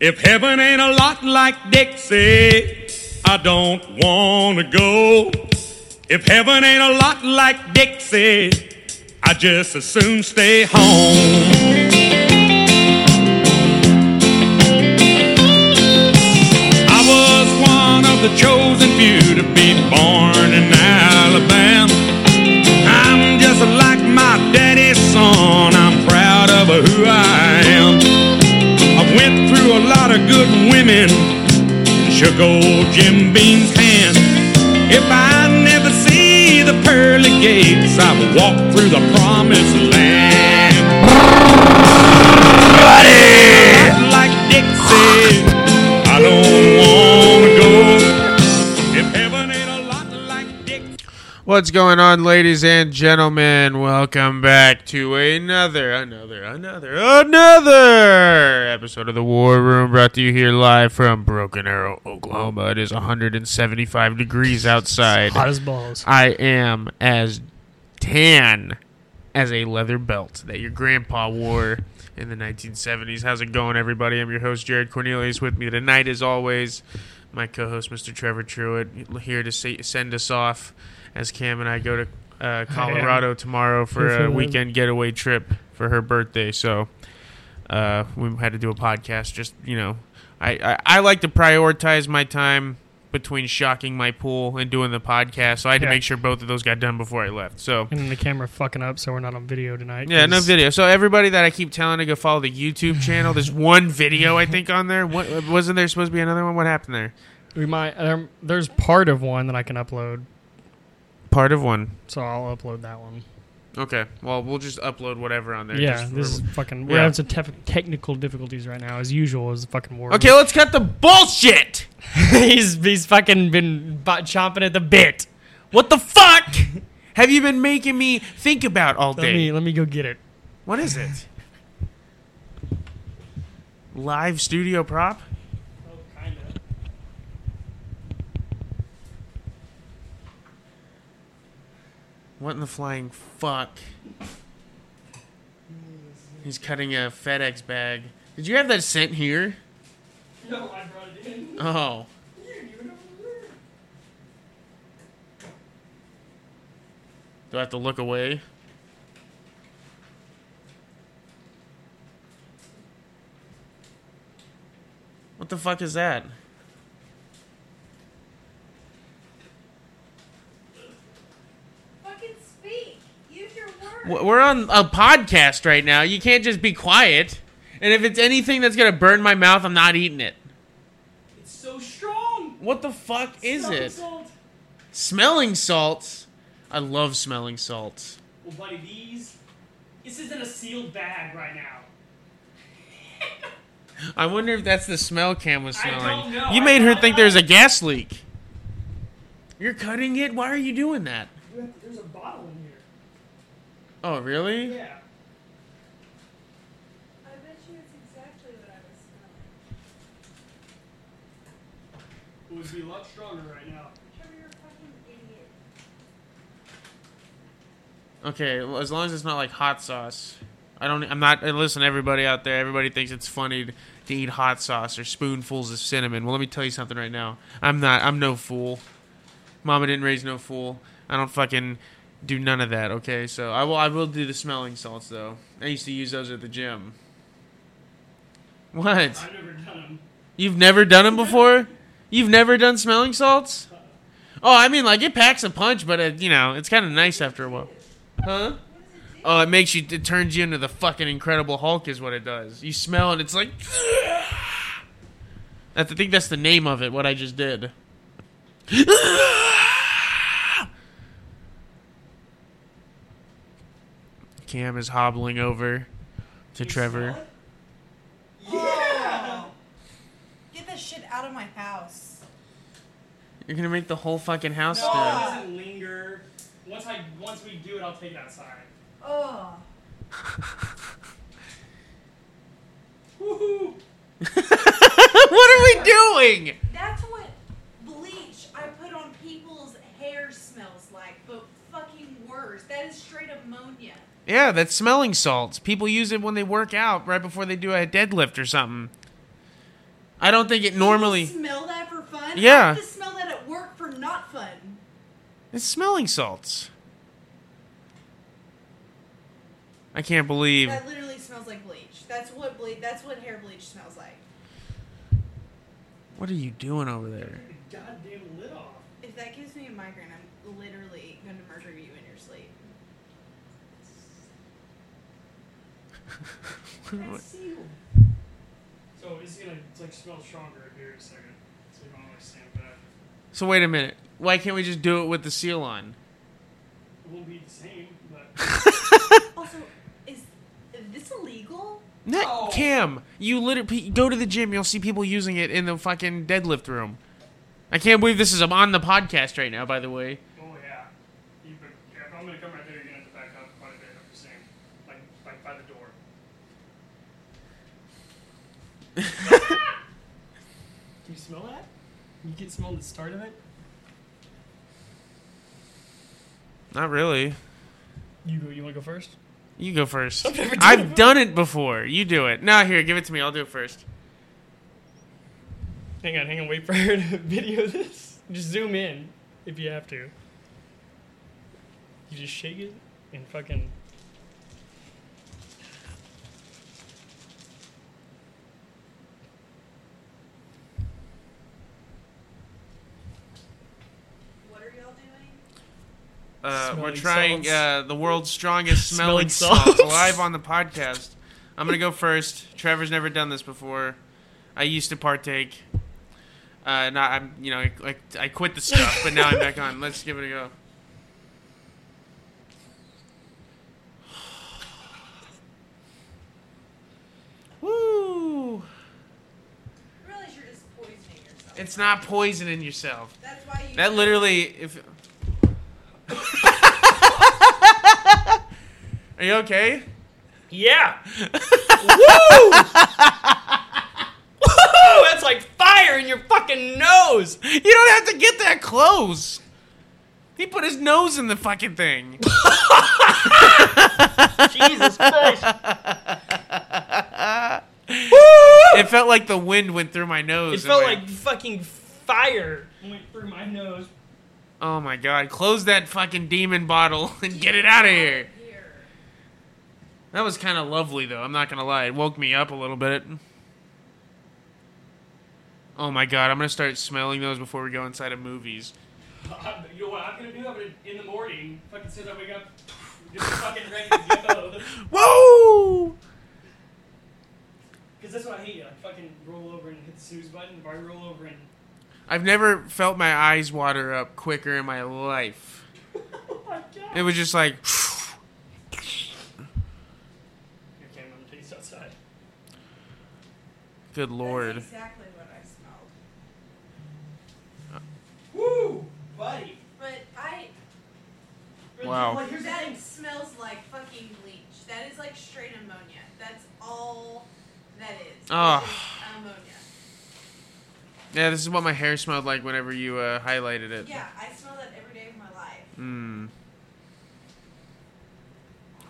If heaven ain't a lot like Dixie, I don't wanna go. If heaven ain't a lot like Dixie, I just as soon stay home. I was one of the chosen few to be born in Alabama. Good women and shook old Jim Beam's hand. If I never see the pearly gates, I will walk through the promised land. Like Dixie, What's going on, ladies and gentlemen? Welcome back to another, another, another, another episode of the War Room brought to you here live from Broken Arrow, Oklahoma. It is 175 degrees outside. Hot as balls. I am as tan as a leather belt that your grandpa wore in the 1970s. How's it going, everybody? I'm your host, Jared Cornelius. With me tonight, as always, my co host, Mr. Trevor Truitt, here to say, send us off as Cam and I go to uh, Colorado tomorrow for a weekend getaway trip for her birthday. So uh, we had to do a podcast. Just, you know, I, I, I like to prioritize my time between shocking my pool and doing the podcast. So I had to make sure both of those got done before I left. So And then the camera fucking up, so we're not on video tonight. yeah, no video. So everybody that I keep telling to go follow the YouTube channel, there's one video I think on there. What wasn't there supposed to be another one? What happened there? We might. Um, there's part of one that I can upload, Part of one. so I'll upload that one. Okay. Well, we'll just upload whatever on there. yeah, just this is fucking. We're Yeah. having some tef- technical difficulties right now, as usual. As fucking war. Okay, let's cut the bullshit. he's he's fucking been bu- chomping at the bit. What the fuck have you been making me think about all Let day? me let me go get it. What is it? Live studio prop? What in the flying fuck? He's cutting a FedEx bag. Did you have that sent here? No, I brought it in. Oh. Do I have to look away? What the fuck is that? Fucking speak. Use your words. W- We're on a podcast right now. You can't just be quiet. And if it's anything that's gonna burn my mouth, I'm not eating it. It's so strong. What the fuck is Smelling it? salt. Smelling salts. I love smelling salts. Well, buddy, these. This is in a sealed bag right now. I wonder if that's the smell Cam was I smelling. don't know. You I made her don't think know. there's a gas leak. You're cutting it? Why are you doing that? There's a bottle in. Oh, really? Yeah. I bet you it's exactly what I was smelling. It would be a lot stronger right now. Trevor, you're a fucking idiot. Okay, well, as long as it's not like hot sauce. I don't. I'm not. uh, Listen, everybody out there. Everybody thinks it's funny to, to eat hot sauce or spoonfuls of cinnamon. Well, let me tell you something right now. I'm not. I'm no fool. Mama didn't raise no fool. I don't fucking do none of that. Okay, so I will. I will do the smelling salts though. I used to use those at the gym. What? I've never done them. You've never done them before? You've never done smelling salts? Oh, I mean, like it packs a punch, but it, you know, it's kind of nice after a while. Huh? Oh, it makes you. It turns you into the fucking Incredible Hulk, is what it does. You smell and it's like. I think that's the name of it. What I just did. Cam is hobbling over to Trevor. Yeah. Get that shit out of my house. You're gonna make the whole fucking house No, it smell. doesn't linger. Once I once we do it, I'll take it outside. Ugh. Oh. Woohoo! what are we doing? That's what bleach I put on people's hair smells like, but fucking worse. That is straight ammonia. Yeah, that's smelling salts. People use it when they work out right before they do a deadlift or something. I don't think it normally. smell that for fun. Yeah. I have to smell that at work for not fun. It's smelling salts. I can't believe. That literally smells like bleach. That's what ble- That's what hair bleach smells like. What are you doing over there? Goddamn lid off. If that gives me a migraine, I'm literally going to murder you in your sleep. That's sealed. So it's gonna it's like smell stronger here in a second. So you don't like stand back. So wait a minute. Why can't we just do it with the seal on? It won't be the same, but Also, is, is this illegal? Not No. Cam, you literally go to the gym. You'll see people using it in the fucking deadlift room. I can't believe this is on the podcast right now. By the way, oh yeah. You, but, yeah, if I'm gonna come right there, you're gonna have to back up quite a bit. I'm just saying, like like by the door. Can you smell that? You can smell the start of it. not really. You go. You want to go first? You go first. I've done I've it done it before. You do it. No, here, give it to me. I'll do it first. Hang on, hang on. Wait for her to video this. Just zoom in if you have to. You just shake it and fucking. What are y'all doing? Uh, we're trying uh, the world's strongest smelling, Smelling salts salts. live on the podcast. I'm gonna go first. Trevor's never done this before. I used to partake. Uh, not I'm you know I, I quit the stuff, but now I'm back on. Let's give it a go. Woo! Realize you're just poisoning yourself. It's not poisoning yourself. That's why you. That literally, if. Are you okay? Yeah. Woo! Woo! That's like fire in your fucking nose. You don't have to get that close. He put his nose in the fucking thing. Jesus Christ. It felt like the wind went through my nose. It felt like fucking fire went through my nose. Oh my god! Close that fucking demon bottle and get it out of here. That was kind of lovely, though. I'm not gonna lie. It woke me up a little bit. Oh my god! I'm gonna start smelling those before we go inside of movies. you know what I'm gonna do? I'm gonna in the morning, fucking as I wake up, get fucking ready. Whoa! Because that's what I hate. You. I fucking roll over and hit the snooze button. If I roll over and I've never felt my eyes water up quicker in my life. oh my god. It was just like. Here, Cam, I'm gonna take this outside. Good lord. That's exactly what I smelled. Woo, buddy. But I. Wow. Well, here's That thing. smells like fucking bleach. That is like straight ammonia. That's all that is. It's ammonia. Yeah, this is what my hair smelled like whenever you uh, highlighted it. Yeah, I smell that every day of my life. Hmm.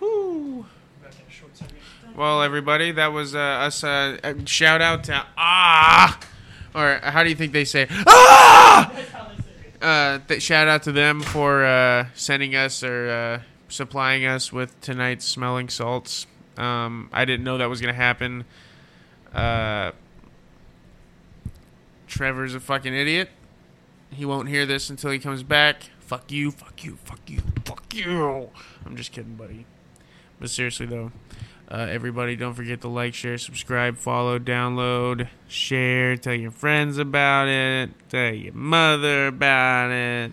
Whoo. Back in a short second. Well, everybody, that was uh, us. Uh, shout out to Ah! Or how do you think they say? Ah! Uh, th- shout out to them for uh, sending us or uh, supplying us with tonight's smelling salts. Um, I didn't know that was going to happen. Uh, Trevor's a fucking idiot. He won't hear this until he comes back. Fuck you, fuck you, fuck you, fuck you. I'm just kidding, buddy. But seriously, though, uh, everybody, don't forget to like, share, subscribe, follow, download, share, tell your friends about it, tell your mother about it,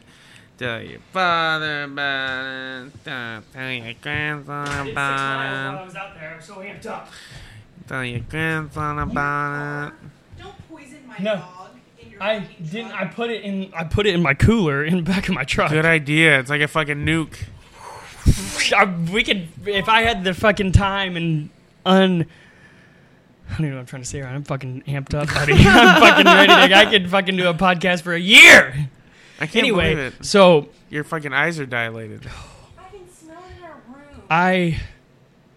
tell your father about it, tell, tell your I grandson did six miles about it, was out there. I was so tell your grandson about it. Don't poison my No. dog I didn't. I put it in. I put it in my cooler in the back of my truck. Good idea. It's like a fucking nuke. I, we could, if I had the fucking time and un. I don't even know what I'm trying to say. Right? I'm fucking amped up, buddy. I'm fucking ready. To, I could fucking do a podcast for a year. I can't Anyway, believe it. so Your fucking eyes are dilated. I can smell it in our room. I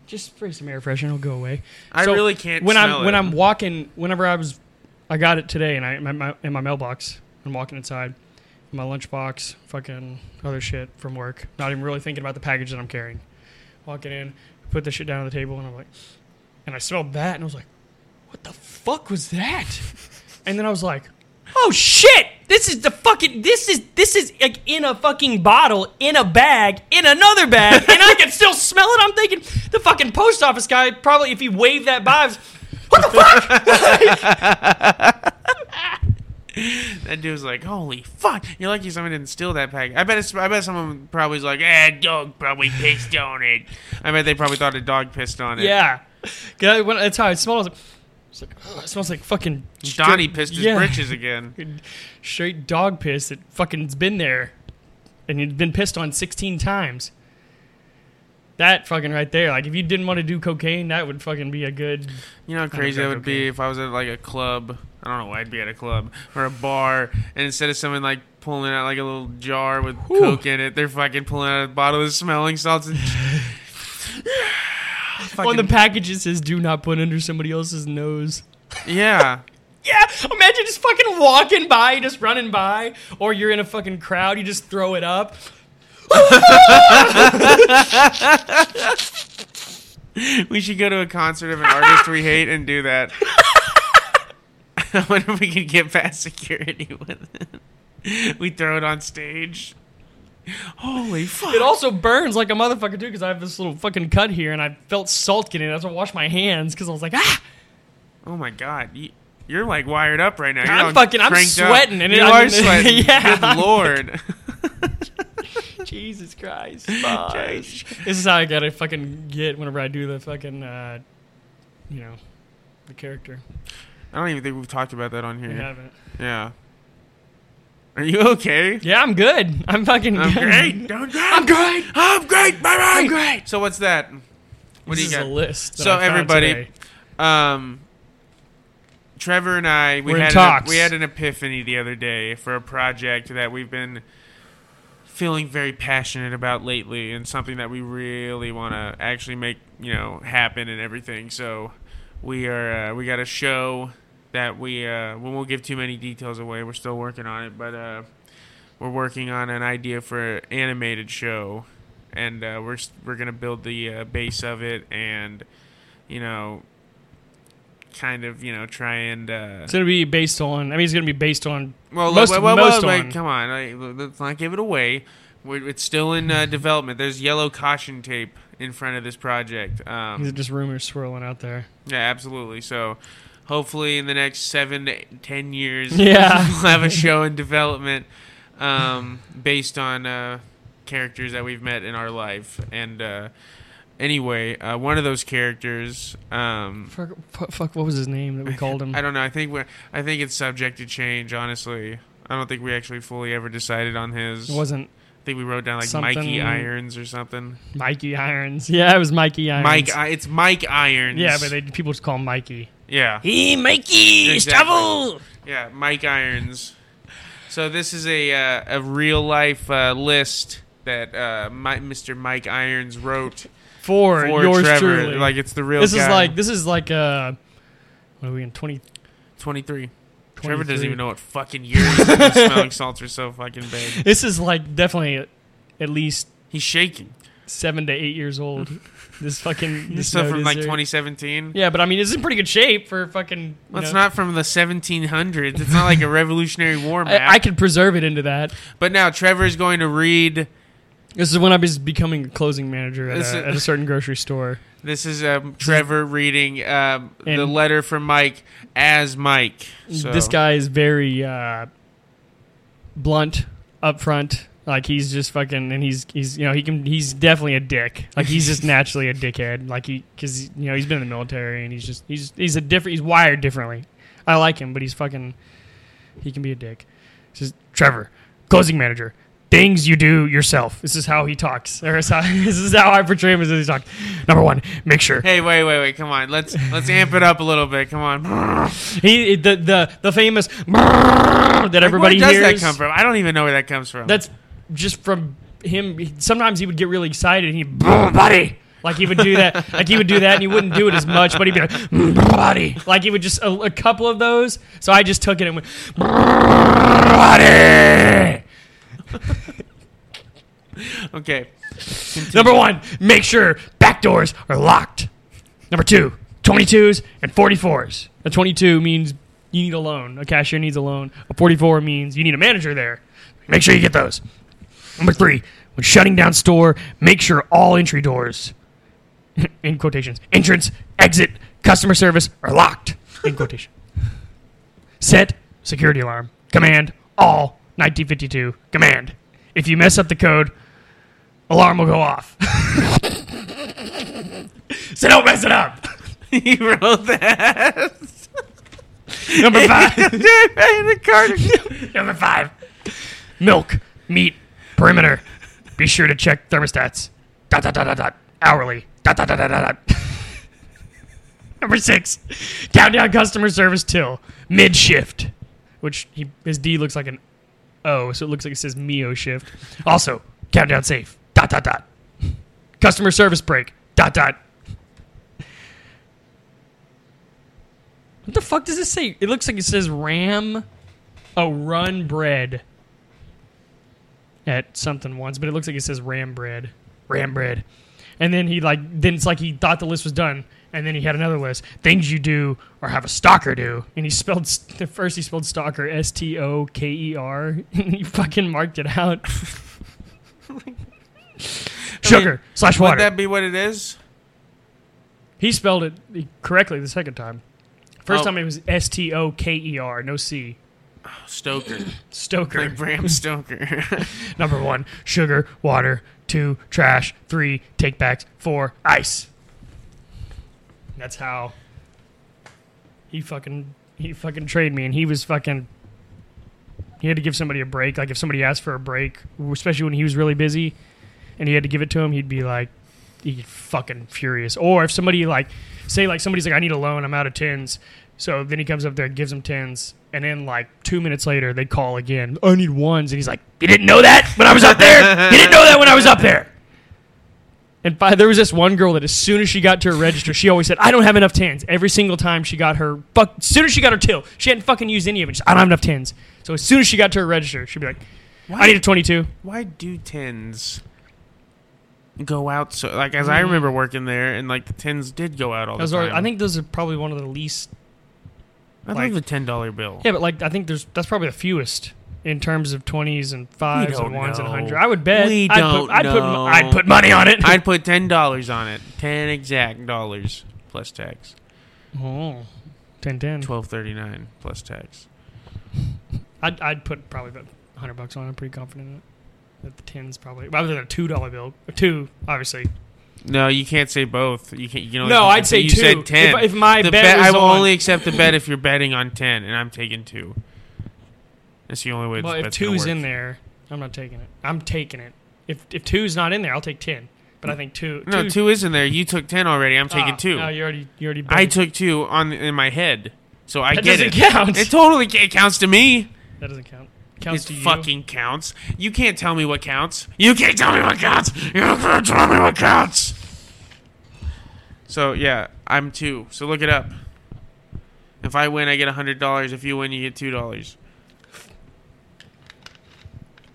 just spray some air freshener. It'll go away. I So, really can't when smell I'm when. I'm walking. Whenever I was I got it today, and I my, my, in my mailbox. I'm walking inside, my lunchbox, fucking other shit from work. Not even really thinking about the package that I'm carrying. Walking in, put the shit down on the table, and I'm like, and I smelled that, and I was like, what the fuck was that? And then I was like, oh shit! This is the fucking this is this is like in a fucking bottle, in a bag, in another bag, and I can still smell it. I'm thinking the fucking post office guy probably if he waved that by, was, what the fuck? That dude's like, holy fuck! You're lucky someone didn't steal that package. I bet. It's, I bet someone probably was like, eh, dog probably pissed on it. I bet they probably thought a dog pissed on it. yeah, I- when- that's how it was like, it's like, "Ugh, it smells like fucking Donnie straight- pissed his yeah. britches again. straight dog piss that fucking's been there and you've been pissed on 16 times. That fucking right there. Like, if you didn't want to do cocaine, that would fucking be a good. You know how crazy it that would be if I was at like a club. I don't know why I'd be at a club or a bar, and instead of someone like pulling out like a little jar with Whew. coke in it, they're fucking pulling out a bottle of smelling salts. And On the package, it says, do not put under somebody else's nose. yeah, Yeah, imagine just fucking walking by, just running by, or you're in a fucking crowd, you just throw it up. we should go to a concert of an artist we hate and do that. I wonder if we can get past security with it. We throw it on stage. Holy fuck! It also burns like a motherfucker, too, because I have this little fucking cut here, and I felt salt getting it. I have to wash my hands, because I was like, ah! Oh my god, you, you're like wired up right now. You're I'm fucking- I'm up. sweating, and you it- are I'm- sweating. Yeah. Good lord. Jesus Christ. This is how I gotta fucking get whenever I do the fucking, uh, you know, the character. I don't even think we've talked about that on here. haven't. Yeah. Are you okay? Yeah, I'm good. I'm fucking I'm good. great. Doing great. I'm great. I'm great, baby. I'm great. So what's that? What this do you is got? a list. So everybody-. Um, Trevor and I we We're had. An, we had an epiphany the other day for a project that we've been feeling very passionate about lately, and something that we really want to actually make you know happen and everything. So we are uh, we got a show that we uh, we won't give too many details away. We're still working on it, but uh, we're working on an idea for an animated show, and uh, we're we're gonna build the uh, base of it, and you know, kind of you know try and uh, It's gonna be based on. I mean, it's gonna be based on. well, most- well, well, well, most wait, on- come on, like, let's not give it away. We're, it's still in uh, development. There's yellow caution tape in front of this project. These are Um, just rumors swirling out there. yeah, absolutely. So. Hopefully, in the next seven to ten years, Yeah. we'll have a show in development um, based on uh, characters that we've met in our life. And uh, anyway, uh, one of those characters, um, Fuck, fuck, what was his name that we called him? I don't know. I think we're. I think it's subject to change. Honestly, I don't think we actually fully ever decided on his. It wasn't I think we wrote down like Mikey Irons or something. Mikey Irons. Yeah, it was Mikey Irons. Mike. It's Mike Irons. Yeah, but they, people just call him Mikey. Yeah. Hey, Mikey, Exactly. Yeah, Mike Irons. So this is a uh, a real life uh, list that uh, my, Mr. Mike Irons wrote For, for yours Trevor. truly. Like it's the real. this guy. is like this is like uh, what are we in twenty? twenty three. Trevor doesn't even know what fucking year it is. Smelling salts are so fucking bad. This is like definitely at least He's shaking. seven to eight years old. This fucking This stuff from like there. 2017. Yeah, but I mean, it's in pretty good shape for fucking. Well, it's know. not from the 1700s. It's not like a Revolutionary War map. I, I could preserve it into that. but now Trevor is going to read. This is when I was becoming a closing manager at, a, is- at a certain grocery store. This is um, Trevor reading um, the letter from Mike as Mike. So. This guy is very uh, blunt, upfront. Like he's just fucking, and he's he's you know he can he's definitely a dick. Like he's just naturally a dickhead. Like he because you know he's been in the military and he's just he's he's a different he's wired differently. I like him, but he's fucking he can be a dick. This is Trevor, closing manager. Things you do yourself. This is how he talks. Or this is how, this is how I portray him as he talks. Number one, make sure Hey, wait, wait, wait! Come on, let's let's amp it up a little bit. Come on. he the the the famous that everybody where does hears. that come from? I don't even know where that comes from. That's just from him. Sometimes he would get really excited and he, buddy. Like he would do that. Like he would do that, and he wouldn't do it as much, but he'd be like, "Mm, "Body." Like he would just a, a couple of those. So I just took it and went, "Body." Okay. Number one, make sure back doors are locked. Number two, 22s and 44s. A 22 means you need a loan. A cashier needs a loan. A 44 means you need a manager there. Make sure you get those. Number three, when shutting down store, make sure all entry doors, in quotations, entrance, exit, customer service are locked. In quotation. Set security alarm. Command all 1952. Command. If you mess up the code, alarm will go off. so don't mess it up. he wrote that. Number five. Number five. Milk, meat, perimeter. Be sure to check thermostats. Dot dot dot dot dot. Hourly. Dot dot dot dot dot. dot. Number six. Countdown customer service till mid shift, which he, his D looks like an O, so it looks like it says Mio shift. Also, countdown safe. Dot dot dot. Customer service break. Dot dot. What the fuck does this say? It looks like it says Ram. Oh, run bread. At something once, but it looks like it says Ram bread. Ram bread. And then he like then it's like he thought the list was done, and then he had another list. Things you do or have a stalker do. And he spelled the first he spelled stalker S T O K E R. And he fucking marked it out. Sugar slash water. Would that be what it is? He spelled it correctly the second time. First Oh. time it was S T O K E R, no C. Stoker. Stoker. like Bram Stoker. Number one, sugar, water. Two, trash. Three, take backs. Four, ice. That's how he fucking he fucking traded me, and he was fucking. He had to give somebody a break. Like if somebody asked for a break, especially when he was really busy, and he had to give it to him, he'd be like, he'd fucking furious. Or if somebody like, say like somebody's like, I need a loan, I'm out of tens. So then he comes up there, gives them tens, and then like two minutes later, they call again. I need ones, and he's like, "You didn't know that when I was up there. You didn't know that when I was up there." And fi- there was this one girl that as soon as she got to her register, she always said, "I don't have enough tens." Every single time she got her, fuck, as soon as she got her till, she hadn't fucking used any of it. She's, I don't have enough tens. So as soon as she got to her register, she'd be like, Why- "I need a 22." Why do tens go out so like as I mm-hmm. remember working there and like the tens did go out all the Those are, time. I think those are probably one of the least. I like- love the ten dollar bill. Yeah, but like I think there's that's probably the fewest in terms of twenties and fives and ones and know. hundred. I would bet. We I'd don't put, I'd Put. I'd put money on it. I'd put ten dollars on it. Ten exact dollars plus tax. oh, 10 10. Twelve thirty nine plus tax. I'd, I'd put probably about 100 bucks on it. I'm pretty confident in it. That the 10's probably. rather than a $2 bill. A 2, obviously. No, you can't say both. You can't. You know. No, I'd say you two. said ten. If- if my the bet was I will on- only accept the bet if you're betting on ten, and I'm taking two. That's the only way. Well, this if bet's gonna 2's work. in there, I'm not taking it. I'm taking it. If if 2's not in there, I'll take 10. But I think 2. No, two is in there. You took ten already. I'm taking Ah, two. No, you already, you already I took two on in my head, so I That get doesn't it. count. It totally it counts to me. That doesn't count. Counts it fucking counts. You can't tell me what counts. You can't tell me what counts. You can't tell me what counts. So yeah, I'm two. So look it up. If I win, I get hundred dollars. If you win, you get two dollars.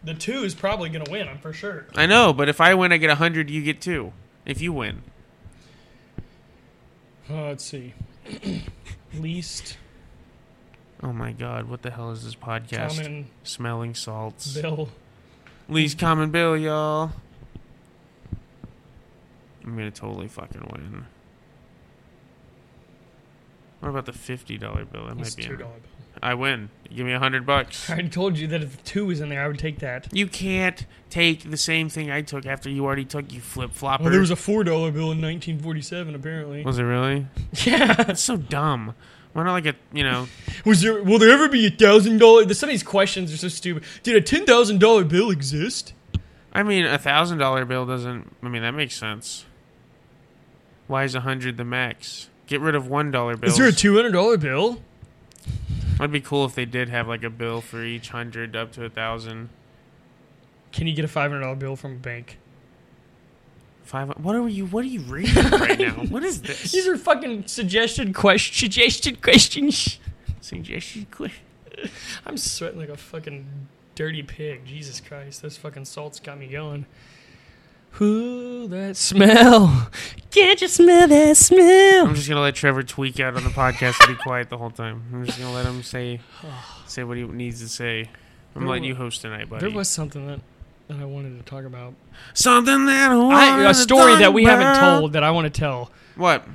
The 2 is probably going to win, I'm for sure. I know, but if I win, I get a hundred. You get two. If you win, Uh, let's see. Least, oh my god, what the hell is this podcast? common, Smelling salts. bill. Least common bill, y'all. I'm gonna totally fucking win. What about the fifty dollar bill? That It's might be. $2 bill. I win. Give me a hundred bucks. I told you that if 2 was in there, I would take that. You can't take the same thing I took after you already took. You flip flopper. Well, there was a $4 bill in 1947, apparently. Was it really? Yeah. That's so dumb. Why not like a you know? Was there? Will there ever be a thousand dollar? Some of these questions are so stupid. Did a ten thousand dollar bill exist? I mean, a thousand dollar bill doesn't. I mean, that makes sense. Why is a hundred the max? Get rid of one dollar bills. Is there a two hundred dollar bill? That'd be cool if they did have like a bill for each hundred up to a thousand. Can you get a five hundred dollar bill from a bank? Five. What are you? What are you reading right now? What is this? These are fucking suggested questions. Suggested questions. suggestion. que- I'm sweating like a fucking dirty pig. Jesus Christ, those fucking salts got me going. Ooh, that smell. Can't you smell that smell? I'm just gonna let Trevor tweak out on the podcast and be quiet the whole time. I'm just gonna let him say say what he needs to say. I'm There letting wa- you host tonight, buddy. There was something that, that I wanted to talk about. something that I I, wanted a story that we haven't told that I want to tell, What?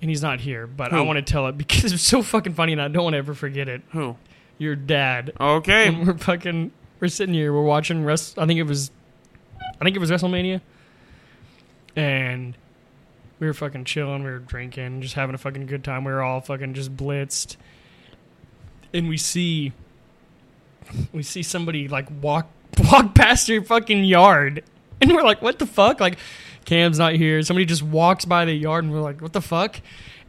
and he's not here, but I Who? want to tell it because it's so fucking funny, and I don't want to ever forget it. Who? Your dad. Okay. And we're fucking, we're sitting here, we're watching Rest. I think it was, I think it was WrestleMania, and we were fucking chilling, we were drinking, just having a fucking good time. We were all fucking just blitzed, and we see, we see somebody like walk walk past your fucking yard, and we're like, what the fuck? Like, Cam's not here. Somebody just walks by the yard, and we're like, what the fuck?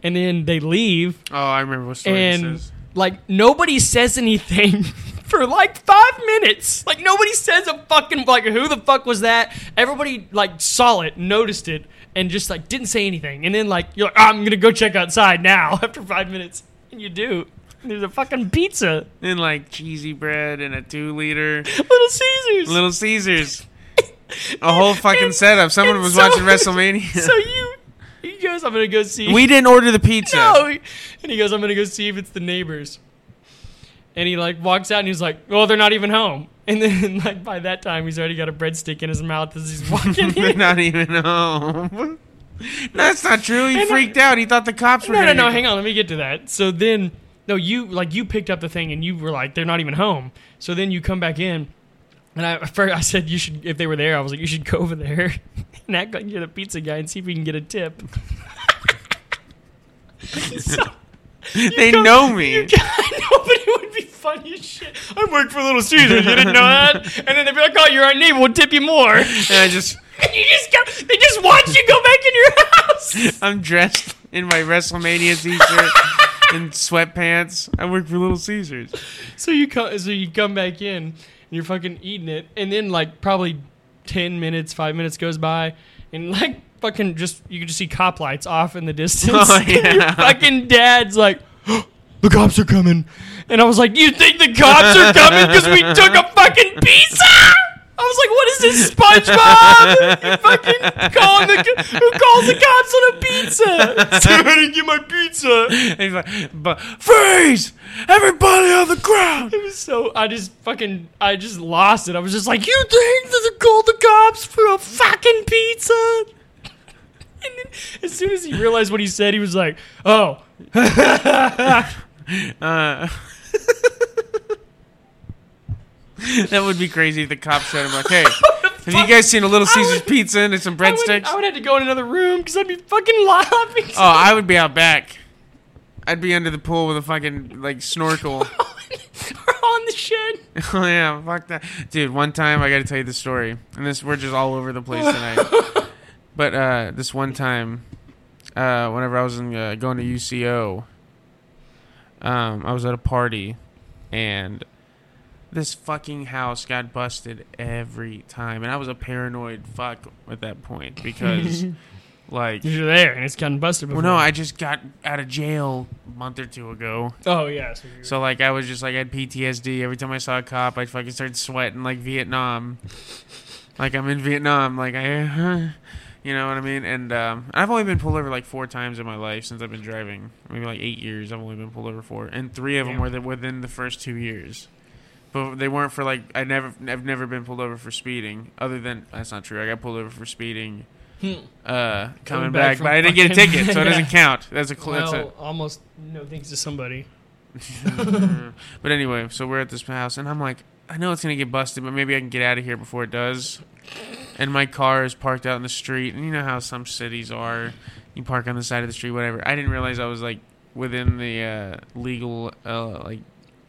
And then they leave, Oh, I remember what story and this is. like nobody says anything for like five minutes. Like nobody says a fucking like who the fuck was that? Everybody like saw it, noticed it, and just like didn't say anything. And then like you're like, ah, I'm gonna go check outside now after five minutes, and you do. There's a fucking pizza, And like cheesy bread and a two liter Little Caesars. Little Caesars. A whole fucking And- setup. Someone and was so- watching WrestleMania. so you, he goes, I'm gonna go see. we didn't order the pizza. No. And he goes, I'm going to go see if it's the neighbors. And he like walks out and he's like, well, they're not even home. And then like by that time, he's already got a breadstick in his mouth as he's walking They're in. not even home. That's not true. He And I- freaked out. He thought the cops were. no, no, gonna no, get- hang on. Let me get to that. So then, no, you like you picked up the thing and you were like, they're not even home. So then you come back in. And I, first I said you should, if they were there, I was like, you should go over there and act like you're the pizza guy and see if we can get a tip. so, They go- know me. You I know, but it would be funny as shit. I work for Little Caesars. You didn't know that? And then they'd be like, "Oh, you're our neighbor. We'll tip you more." And And I just, you just go. They just watch you go back in your house. I'm dressed in my WrestleMania t-shirt and sweatpants. I work for Little Caesars. So you come. So you come back in, and you're fucking eating it, and then like probably ten minutes, five minutes goes by, and like fucking just you can just see cop lights off in the distance. Oh, And your fucking dad's like. Oh, the cops are coming, and I was like, "You think the cops are coming because we took a fucking pizza?" I was like, "What is this, SpongeBob? You fucking calling the who calls the cops on a pizza? So I didn't get my pizza." And he's like, but freeze! Everybody on the ground! It was so I just fucking I just lost it. I was just like, "You think that they called the cops for a fucking pizza?" And then, as soon as he realized what he said, he was like, "Oh, Uh, that would be crazy if the cops showed him like, hey, have you guys seen a Little Caesars would- pizza and some I would, breadsticks? I would have to go in another room because I'd be fucking laughing." Oh, I would be out back. I'd be under the pool with a fucking like snorkel. We're on the shed. oh yeah, fuck that, dude. One time I got to tell you the story, and this we're just all over the place tonight. but uh, this one time, uh, whenever I was in, uh, going to UCO, um, I was at a party, and this fucking house got busted every time, and I was a paranoid fuck at that point because, like, You're there, and it's gotten busted well, no, I just got out of jail a month or two ago. Oh yeah. So So like I was just like I had PTSD every time I saw a cop. I fucking started sweating like Vietnam, like I'm in Vietnam. Like I, you know what I mean. And um, I've only been pulled over like four times in my life since I've been driving. Maybe like eight years. I've only been pulled over four, and three of them were the, within the first two years. But they weren't for like I never I've never been pulled over for speeding. Other than that's not true. I got pulled over for speeding. Hmm. Uh, coming back back, from but I didn't get a ticket, so it doesn't count. That's a cl- that's a well, almost no thanks to somebody. but anyway, so we're at this house, and I'm like, I know it's gonna get busted, but maybe I can get out of here before it does. And my car is parked out in the street, and you know how some cities are, you park on the side of the street, whatever. I didn't realize I was like within the uh, legal, uh, like,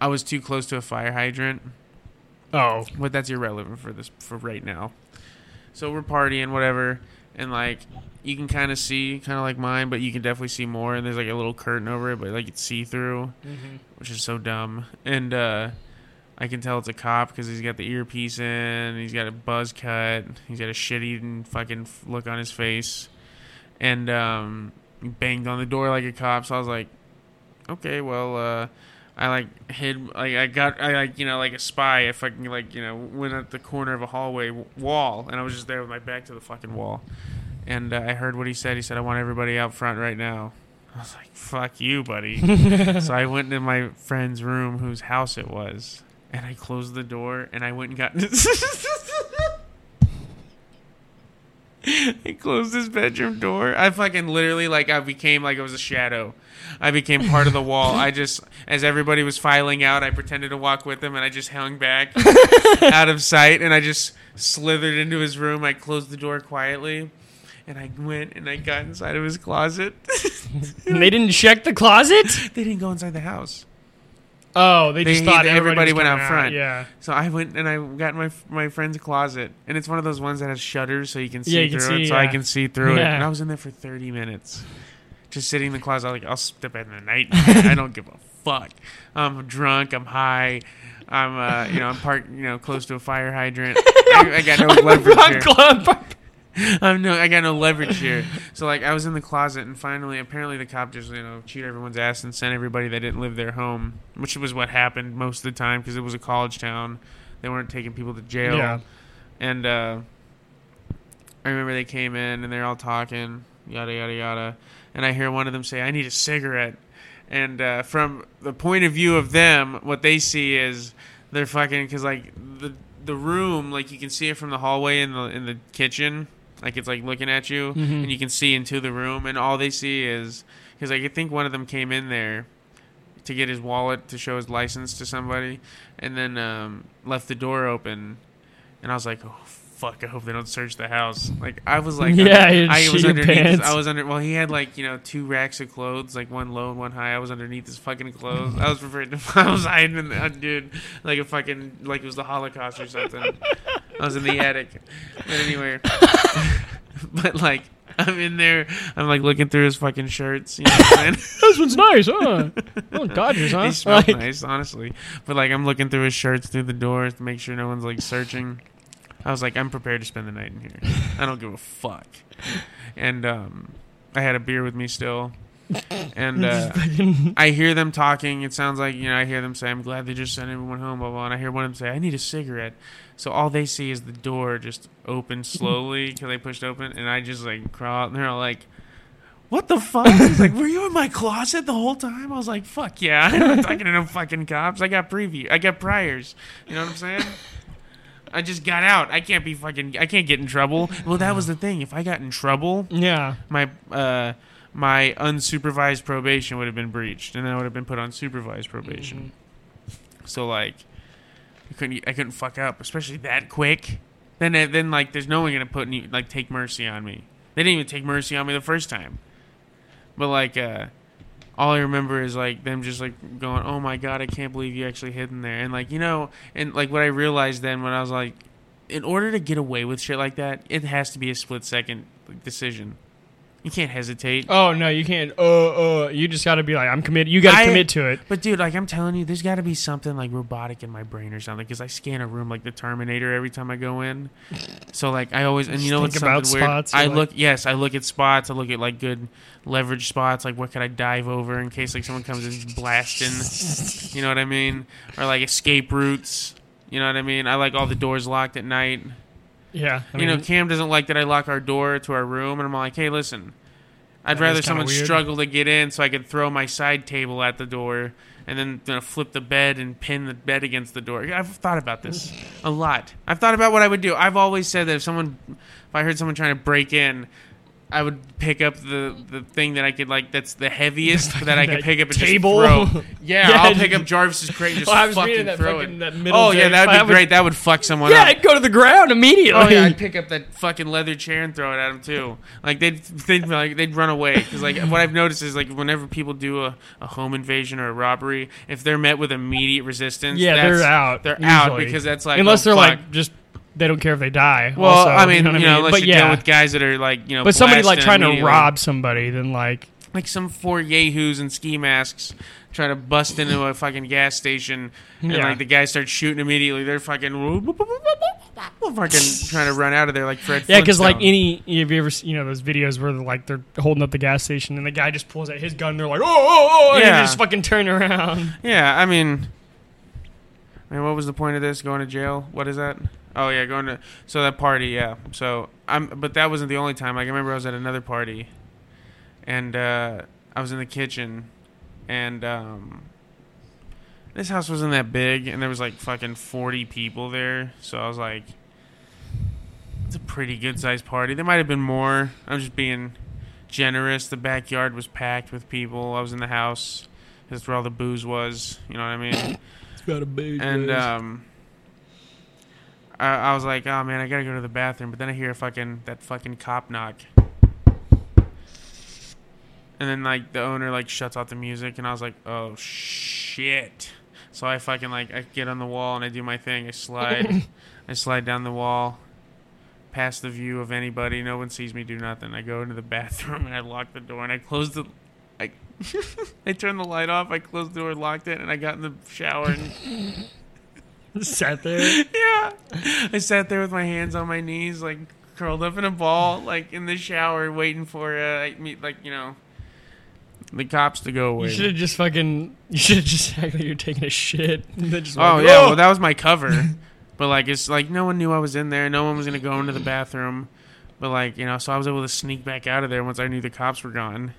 I was too close to a fire hydrant, Oh, but that's irrelevant for this for right now. So we're partying, whatever, and like you can kind of see, kind of like mine, but you can definitely see more. And there's like a little curtain over it, but like it's see through Mm-hmm. which is so dumb. And uh, I can tell it's a cop because he's got the earpiece in, he's got a buzz cut, he's got a shit-eating fucking look on his face, and um, he banged on the door like a cop. So I was like, okay, well, uh, I like hid, like I got, I like you know, like a spy. I fucking like you know went at the corner of a hallway w- wall, and I was just there with my back to the fucking wall, and uh, I heard what he said. He said, "I want everybody out front right now." I was like, "Fuck you, buddy." so I went into my friend's room, whose house it was, and I closed the door, and I went and got. I closed his bedroom door. I fucking literally like I became like it was a shadow. I became part of the wall. I just as everybody was filing out, I pretended to walk with them and I just hung back out of sight and I just slithered into his room. I closed the door quietly and I went and I got inside of his closet. And they didn't check the closet. they didn't go inside the house. Oh, they They- just thought everybody was went coming out front. Yeah. So I went and I got in my my friend's closet, and it's one of those ones that has shutters, so you can see Yeah, you can through see, it. So I can see through it, and I was in there for thirty minutes, just sitting in the closet. I was like, I'll step in the night. I don't give a fuck. I'm drunk. I'm high. I'm uh, you know, I'm parked, you know, close to a fire hydrant. I, I got no leverage here. Club. I'm no, I got no leverage here. So like, I was in the closet, and finally, apparently, the cop just you know cheated everyone's ass and sent everybody that didn't live there home, which was what happened most of the time because it was a college town. They weren't taking people to jail. Yeah. And uh, I remember they came in and they're all talking, yada yada yada, and I hear one of them say, "I need a cigarette." And uh, from the point of view of them, what they see is they're fucking because like the the room, like you can see it from the hallway in the in the kitchen, like it's like looking at you, Mhm. and you can see into the room, and all they see is because like, I think one of them came in there to get his wallet to show his license to somebody, and then um, left the door open, and I was like, oh fuck, I hope they don't search the house. Like I was like, Yeah, under- I was underneath. His. I was under. Well, he had like you know two racks of clothes, like one low and one high. I was underneath his fucking clothes. I was afraid to. I was hiding in the uh, dude, like a fucking like it was the Holocaust or something. I was in the attic. But anyway, but like. I'm in there. I'm like looking through his fucking shirts. You know what I'm? This one's nice, huh? Oh, Dodgers, huh? He smells Like- nice, honestly. But like, I'm looking through his shirts through the doors to make sure no one's like searching. I was like, I'm prepared to spend the night in here. I don't give a fuck. And um, I had a beer with me still, and uh, I hear them talking. It sounds like you know, I hear them say, "I'm glad they just sent everyone home." Blah blah. And I hear one of them say, "I need a cigarette." So all they see is the door just open slowly because they pushed open, and I just like crawl out, and they're all like. What the fuck? He's like, were you in my closet the whole time? I was like, fuck yeah. I'm not talking to no fucking cops. I got preview. I got priors. You know what I'm saying? I just got out. I can't be fucking. I can't get in trouble. Well, that was the thing. If I got in trouble, Yeah. my uh, my unsupervised probation would have been breached, and I would have been put on supervised probation. So like, I couldn't. I couldn't fuck up, especially that quick. Then then like, there's no one gonna put any like take mercy on me. They didn't even take mercy on me the first time. But like, uh, all I remember is like them just like going, "Oh my god, I can't believe you actually hid in there." And like you know, and like what I realized then when I was like, in order to get away with shit like that, it has to be a split second decision. You can't hesitate. Oh no, you can't. Uh, uh. You just got to be like, I'm committed. You got to commit to it. But dude, like I'm telling you, there's got to be something like robotic in my brain or something because I scan a room like the Terminator every time I go in. So like I always and you know what's about weird? spots, I you're look yes, I look at spots. I look at like good leverage spots. Like what could I dive over in case like someone comes in blasting? You know what I mean? Or like escape routes. You know what I mean? I like all the doors locked at night. Yeah. I you know, Cam doesn't like that I lock our door to our room, and I'm like, hey, listen, I'd That rather is kinda someone weird. struggle to get in so I could throw my side table at the door and then you know, flip the bed and pin the bed against the door. I've thought about this a lot. I've thought about what I would do. I've always said that if someone, if I heard someone trying to break in, I would pick up the, the thing that I could like that's the heaviest that I could pick up and table? just throw. Yeah, Yeah, I'll pick up Jarvis's crate and just Oh, I was fucking reading that throw fucking- it. that oh, middle oh yeah, that would I be would- great. That would fuck someone yeah, up. it'd go to the ground immediately. Oh yeah, I'd pick up that fucking leather chair and throw it at them too. Like they'd they'd like they'd run away because like what I've noticed is like whenever people do a, a home invasion or a robbery, if they're met with immediate resistance, Yeah, they're out, They're out because that's like Unless oh, they're fuck. like just they don't care if they die. Well, also, I mean, you know, what I unless but yeah, with guys that are like you know, but somebody like trying to rob somebody, then like like some four yahoos in ski masks try to bust into a fucking gas station, and Yeah. like the guys start shooting immediately. They're fucking fucking trying to run out of there like Fred. Yeah, because like any, have you ever you know those videos where they're like they're holding up the gas station and the guy just pulls out his gun, and they're like, oh, oh, oh, and Yeah. just fucking turn around. Yeah, I mean, I mean, what was the point of this? Going to jail? What is that? Oh yeah, going to so that party. Yeah, so I'm, but that wasn't the only time. Like I remember I was at another party, and uh, I was in the kitchen, and um, this house wasn't that big, and there was like fucking forty people there. So I was like, it's a pretty good sized party. There might have been more. I'm just being generous. The backyard was packed with people. I was in the house. That's where all the booze was. You know what I mean? It's got a big and um, I, I was like, oh man, I gotta go to the bathroom. But then I hear a fucking that fucking cop knock, and then like the owner like shuts off the music, and I was like, oh shit. So I fucking like I get on the wall and I do my thing. I slide, I slide down the wall, past the view of anybody. No one sees me do nothing. I go into the bathroom and I lock the door and I close the. I I turned the light off. I closed the door, locked it, and I got in the shower and sat there. yeah. I sat there with my hands on my knees, like curled up in a ball, like in the shower, waiting for uh, like, me, like you know, the cops to go away. You should have just fucking. You should have just acted like you're taking a shit. Just Oh yeah, well that was my cover, but like it's like no one knew I was in there. No one was gonna go into the bathroom, but like you know, so I was able to sneak back out of there once I knew the cops were gone.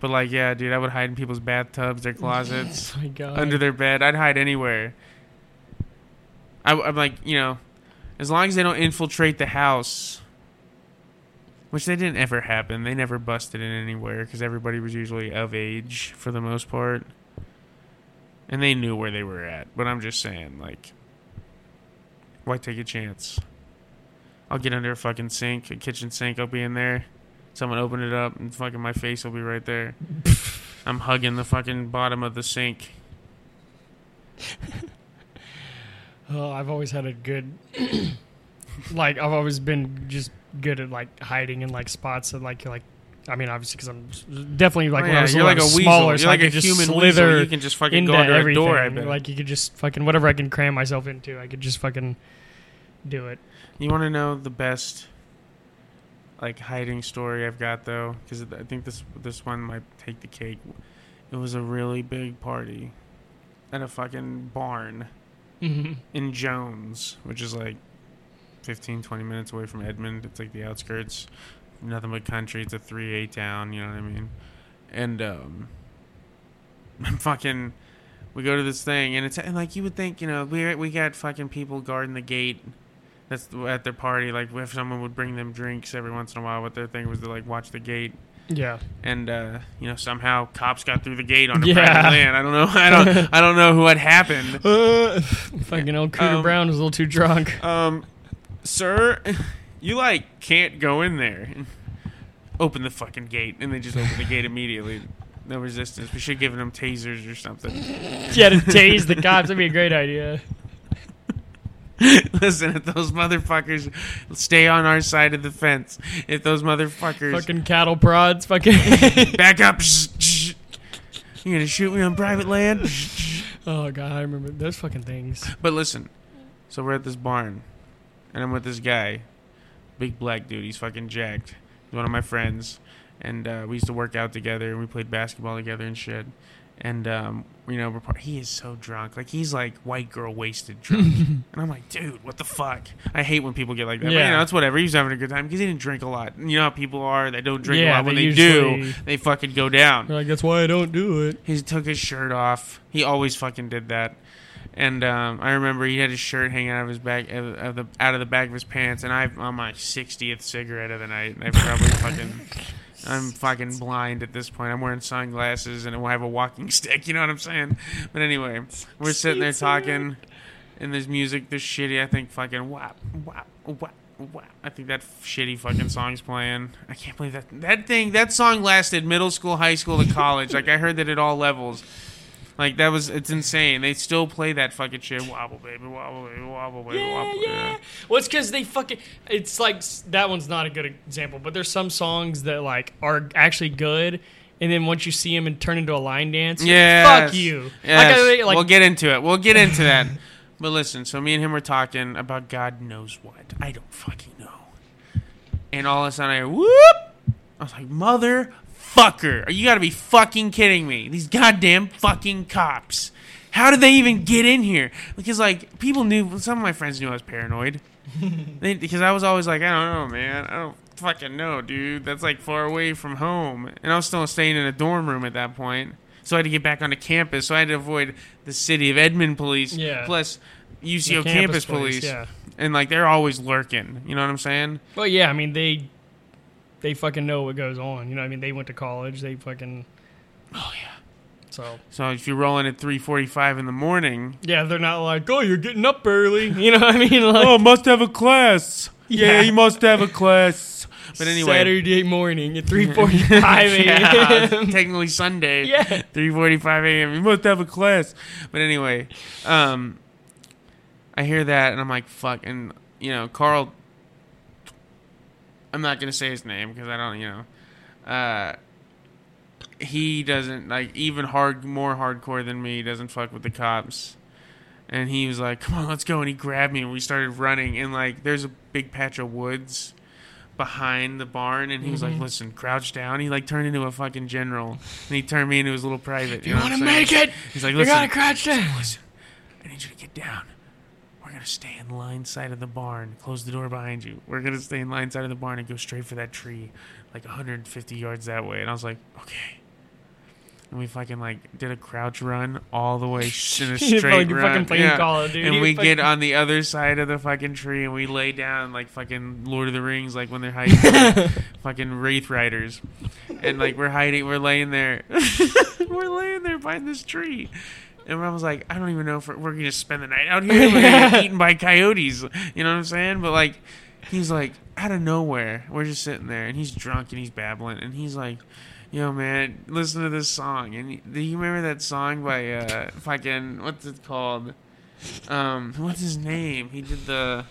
But like yeah, dude, I would hide in people's bathtubs, their closets. Oh god. under their bed. I'd hide anywhere. I, am like, you know, as long as they don't infiltrate the house, which they didn't ever happen. They never busted in anywhere because everybody was usually of age for the most part, and they knew where they were at. But I'm just saying, like, why take a chance? I'll get under a fucking sink, a kitchen sink. I'll be in there. Someone open it up, and fucking my face will be right there. I'm hugging the fucking bottom of the sink. Oh, I've always had a good. like I've always been just good at like hiding in like spots and like like. I mean, obviously, because I'm definitely like Oh, when I was you're like a weasel. smaller, You're so like I a just human slither weasel. You can just fucking go under everything. a door. I bet. Like you could just fucking whatever I can cram myself into, I could just fucking do it. You want to know the best, like hiding story I've got though, because I think this this one might take the cake. It was a really big party at a fucking barn Mm-hmm. in Jones, which is like 15, 20 minutes away from Edmond. It's like the outskirts, nothing but country. It's a 3A town, you know what I mean? And um, I'm fucking, we go to this thing, and it's and like you would think, you know, we we got fucking people guarding the gate. That's at their party. Like if someone would bring them drinks every once in a while, what their thing was to like watch the gate Yeah. and uh, you know somehow cops got through the gate on the Yeah. private land. I don't know. I don't. I don't know what happened. Uh, fucking old Cooter Um, Brown was a little too drunk. Um, sir, you like can't go in there. Open the fucking gate, and they just open the gate immediately. No resistance. We should have given them tasers or something. Yeah, to tase the cops. That'd be a great idea. Listen, if those motherfuckers stay on our side of the fence, if those motherfuckers Fucking cattle prods. Fucking. back up, you're gonna shoot me on private land? oh god, I remember those fucking things. But listen, so we're at this barn, and I'm with this guy, big black dude. He's fucking jacked. He's one of my friends, and uh, we used to work out together, and we played basketball together and shit. And um, you know, we're he is so drunk, like he's like white girl wasted drunk, and I'm like, dude, what the fuck? I hate when people get like that. But you Yeah. know, it's whatever. He was having a good time because he didn't drink a lot. You know how people are; they don't drink a Yeah, lot. When they they, do, they fucking go down. Like, that's why I don't do it. He took his shirt off. He always fucking did that. And um, I remember he had his shirt hanging out of his back, of, of the out of the back of his pants. And I, on my sixtieth cigarette of the night, I probably fucking, I'm fucking blind at this point. I'm wearing sunglasses and I have a walking stick. You know what I'm saying? But anyway, we're sitting there talking, and there's music. There's shitty. I think fucking whap whap whap. whap. I think that shitty fucking song's playing. I can't believe that that thing. That song lasted middle school, high school, to college. like I heard that at all levels. Like that was it's insane. They still play that fucking shit. Wobble baby, wobble baby, wobble baby, Yeah, wobble. yeah. Well, it's because they fucking. It's like that one's not a good example, but there's some songs that like are actually good, and then once you see him and turn into a line dance, Yeah. fuck you. Yes. Like, I, like we'll get into it. We'll get into that. but listen, so me and him were talking about God knows what. I don't fucking know. And all of a sudden I whoop! I was like, motherfucker. You gotta be fucking kidding me. These goddamn fucking cops. How did they even get in here? Because, like, people knew, some of my friends knew I was paranoid. they, because I was always like, I don't know, man. I don't fucking know, dude. That's like far away from home. And I was still staying in a dorm room at that point. So I had to get back onto campus. So I had to avoid the city of Edmond police. Yeah. Plus UCO campus, police. Yeah. And like they're always lurking. You know what I'm saying? Well, yeah. I mean, they they fucking know what goes on. You know, what I mean, they went to college. They fucking. Oh yeah. So So if you're rolling at 3:45 in the morning, yeah, they're not like, oh, you're getting up early. You know what I mean? Like, oh, must have a class. Yeah. he must have a class. But anyway, Saturday morning at three forty five yeah, a.m. technically Sunday. Yeah. 3:45 a.m. You must have a class. But anyway, um, I hear that and I'm like, fuck. And you know, Carl. I'm not gonna say his name because I don't, you know. Uh, he doesn't like even hard, more hardcore than me. Doesn't fuck with the cops. And he was like, "Come on, let's go!" And he grabbed me, and we started running. And like, there's a big patch of woods behind the barn, and he was like, "Listen, crouch down." He like turned into a fucking general, and he turned me into his little private. You know want to make it? He's like, "Listen, You gotta crouch down. listen, I need you to get down. Gonna stay in line side of the barn. Close the door behind you. We're gonna stay in line side of the barn and go straight for that tree, like 150 yards that way." And I was like, "Okay." And we fucking like did a crouch run all the way in a straight like run. Yeah. Call. And we Fucking- get on the other side of the fucking tree and we lay down like fucking Lord of the Rings, like when they're hiding from fucking Wraith Riders. And like we're hiding, we're laying there. we're laying there behind this tree. And I was like, I don't even know if we're, we're going to spend the night out here. We're going to get eaten by coyotes. You know what I'm saying? But like, he's like, out of nowhere, we're just sitting there and he's drunk and he's babbling. And he's like, Yo, man, listen to this song. And do you remember that song by uh, fucking what's it called? Um, what's his name? He did the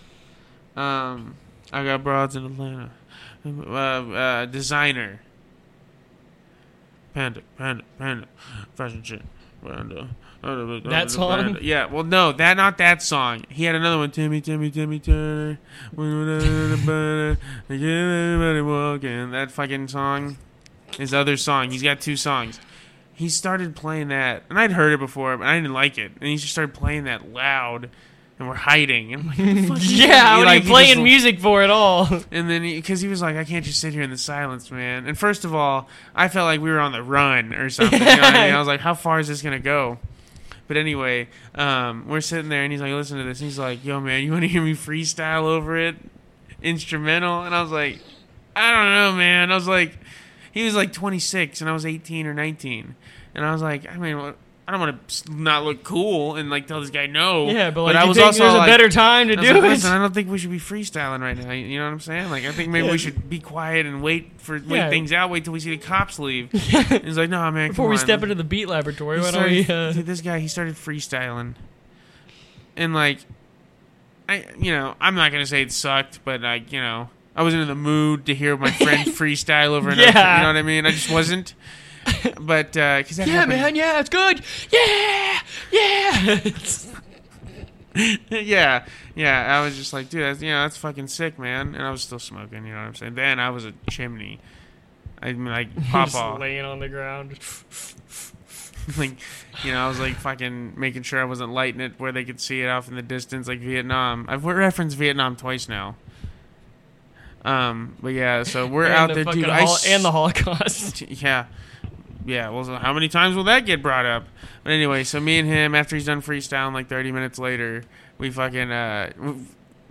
um, I got broads in Atlanta. Uh, uh, Desiigner. Panda, panda, panda, fashion shit. Panda. That song? Yeah, well, no, that not that song. He had another one. Timmy, Timmy, Timmy Turner. Everybody walking. That fucking song. His other song. He's got two songs. He started playing that, and I'd heard it before, but I didn't like it. And he just started playing that loud, and we're hiding. And I'm like, what the fuck is Yeah, what like, are you playing just- music for at all? and then because he, was like, I can't just sit here in the silence, man. And first of all, I felt like we were on the run or something. You know I, mean? I was like, how far is this gonna go? But anyway, um, we're sitting there, and he's like, listen to this. And he's like, yo, man, you want to hear me freestyle over it, instrumental? And I was like, I don't know, man. I was like, he was like 26, and I was 18 or 19, and I was like, I mean? I don't want to not look cool and like tell this guy no. Yeah, but like, I was also there's like, a better time to do like, it. Listen, I don't think we should be freestyling right now. You know what I'm saying? Like, I think maybe Yeah. we should be quiet and wait for wait Yeah. things out. Wait till we see the cops leave. He's like, no, man. Before we on." step into the beat laboratory, He why don't we? Uh, dude, this guy, he started freestyling, and like, I, you know, I'm not gonna say it sucked, but like, you know, I wasn't in the mood to hear my friend freestyle over another. Yeah. You know what I mean? I just wasn't. But because that yeah, happened- man, yeah, it's good. Yeah, yeah. yeah, yeah. I was just like, dude, that's, you know, that's fucking sick, man. And I was still smoking. You know what I'm saying? Then I was a chimney. I mean, like Just Papa, laying on the ground. like you know, I was like fucking making sure I wasn't lighting it where they could see it off in the distance, like Vietnam. I've referenced Vietnam twice now. Um, but yeah, so we're and out the there, dude. Hol- s- and the Holocaust. yeah. Yeah, well, how many times will that get brought up? But anyway, so me and him, after he's done freestyling, like 30 minutes later, we fucking, uh,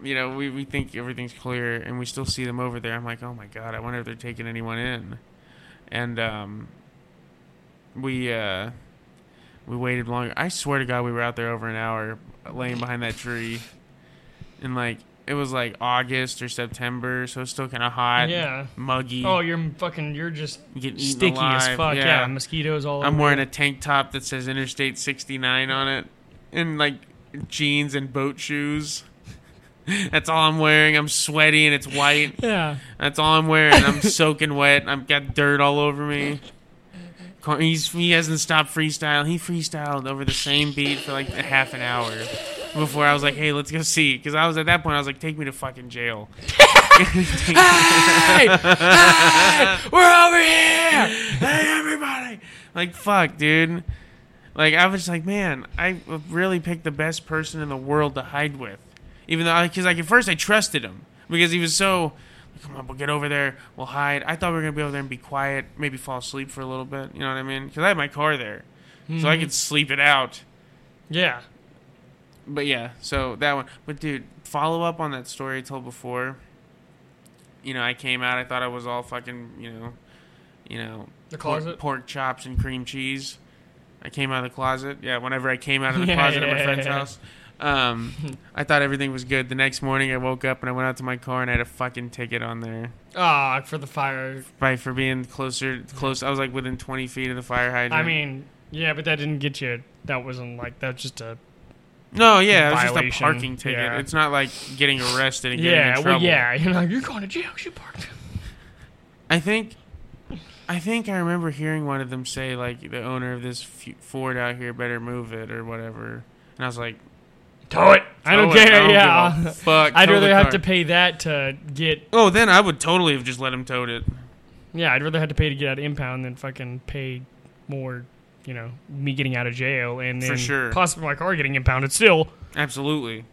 you know, we, we think everything's clear, and we still see them over there. I'm like, oh my god, I wonder if they're taking anyone in. And, um, we, uh, we waited longer. I swear to God, we were out there over an hour, laying behind that tree. And, like, it was like August or September, so it's still kind of hot, Yeah. muggy. Oh, you're fucking. You're just sticky as fuck. Yeah. mosquitoes all. Over. I'm wearing a tank top that says Interstate 69 on it, and like jeans and boat shoes. That's all I'm wearing. I'm sweaty and it's white. Yeah. That's all I'm wearing. I'm soaking wet. I've got dirt all over me. He's he hasn't stopped freestyle. He freestyled over the same beat for like a half an hour before I was like, "Hey, let's go see." Because I was at that point, I was like, "Take me to fucking jail." Hey, hey, we're over here. hey everybody like fuck dude like i was like man i really picked the best person in the world to hide with even though because like at first i trusted him because he was so come on we'll get over there we'll hide i thought we were gonna be over there and be quiet maybe fall asleep for a little bit you know what i mean because i had my car there so i mm-hmm. could sleep it out Yeah. but yeah, so that one. But dude, follow up on that story I told before. You know, I came out. I thought I was all fucking, you know, you know, The pork, closet? pork chops and cream cheese. I came out of the closet. Yeah, whenever I came out of the Yeah, closet at yeah, my friend's yeah. house. Um, I thought everything was good. The next morning, I woke up and I went out to my car and I had a fucking ticket on there Ah, for the fire. by for being closer, close. I was like within twenty feet of the fire hydrant. I mean, yeah, but that didn't get you. That wasn't like that. Was just a no, yeah, it was just a parking ticket. yeah. It's not like getting arrested and getting yeah. in Well, trouble. yeah. You're like you're going to jail. You parked. I think, I think I remember hearing one of them say like the owner of this F- Ford out here better move it or whatever, and I was like, Tow it. I don't "Tow it, care. give yeah. a fuck. I'd tow rather the have car." to pay that to get. Oh, then I would totally have just let him tow it. Yeah, I'd rather have to pay to get out of impound than fucking pay more. You know, me getting out of jail and For then sure. possibly my car getting impounded still. Absolutely.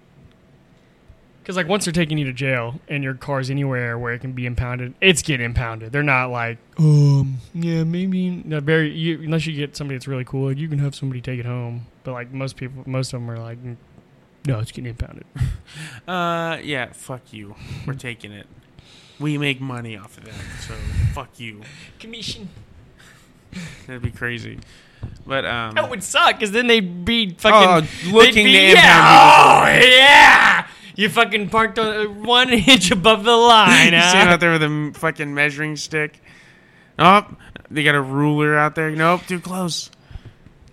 Because like once they're taking you to jail and your car's anywhere where it can be impounded, it's getting impounded. They're not like, um, yeah, maybe not very. You, unless you get somebody that's really cool, like, you can have somebody take it home. But like most people, most of them are like, "Mm, no, it's getting impounded. Uh, yeah. Fuck you. We're taking it. We make money off of that, so fuck you. Commission. That'd be crazy. But um, That would suck because then they'd be fucking Oh, looking they'd to be, impound yeah, oh yeah. You fucking parked on, uh, one inch above the line. you huh? stand out there with a fucking measuring stick. Oh, they got a ruler out there. Nope, too close.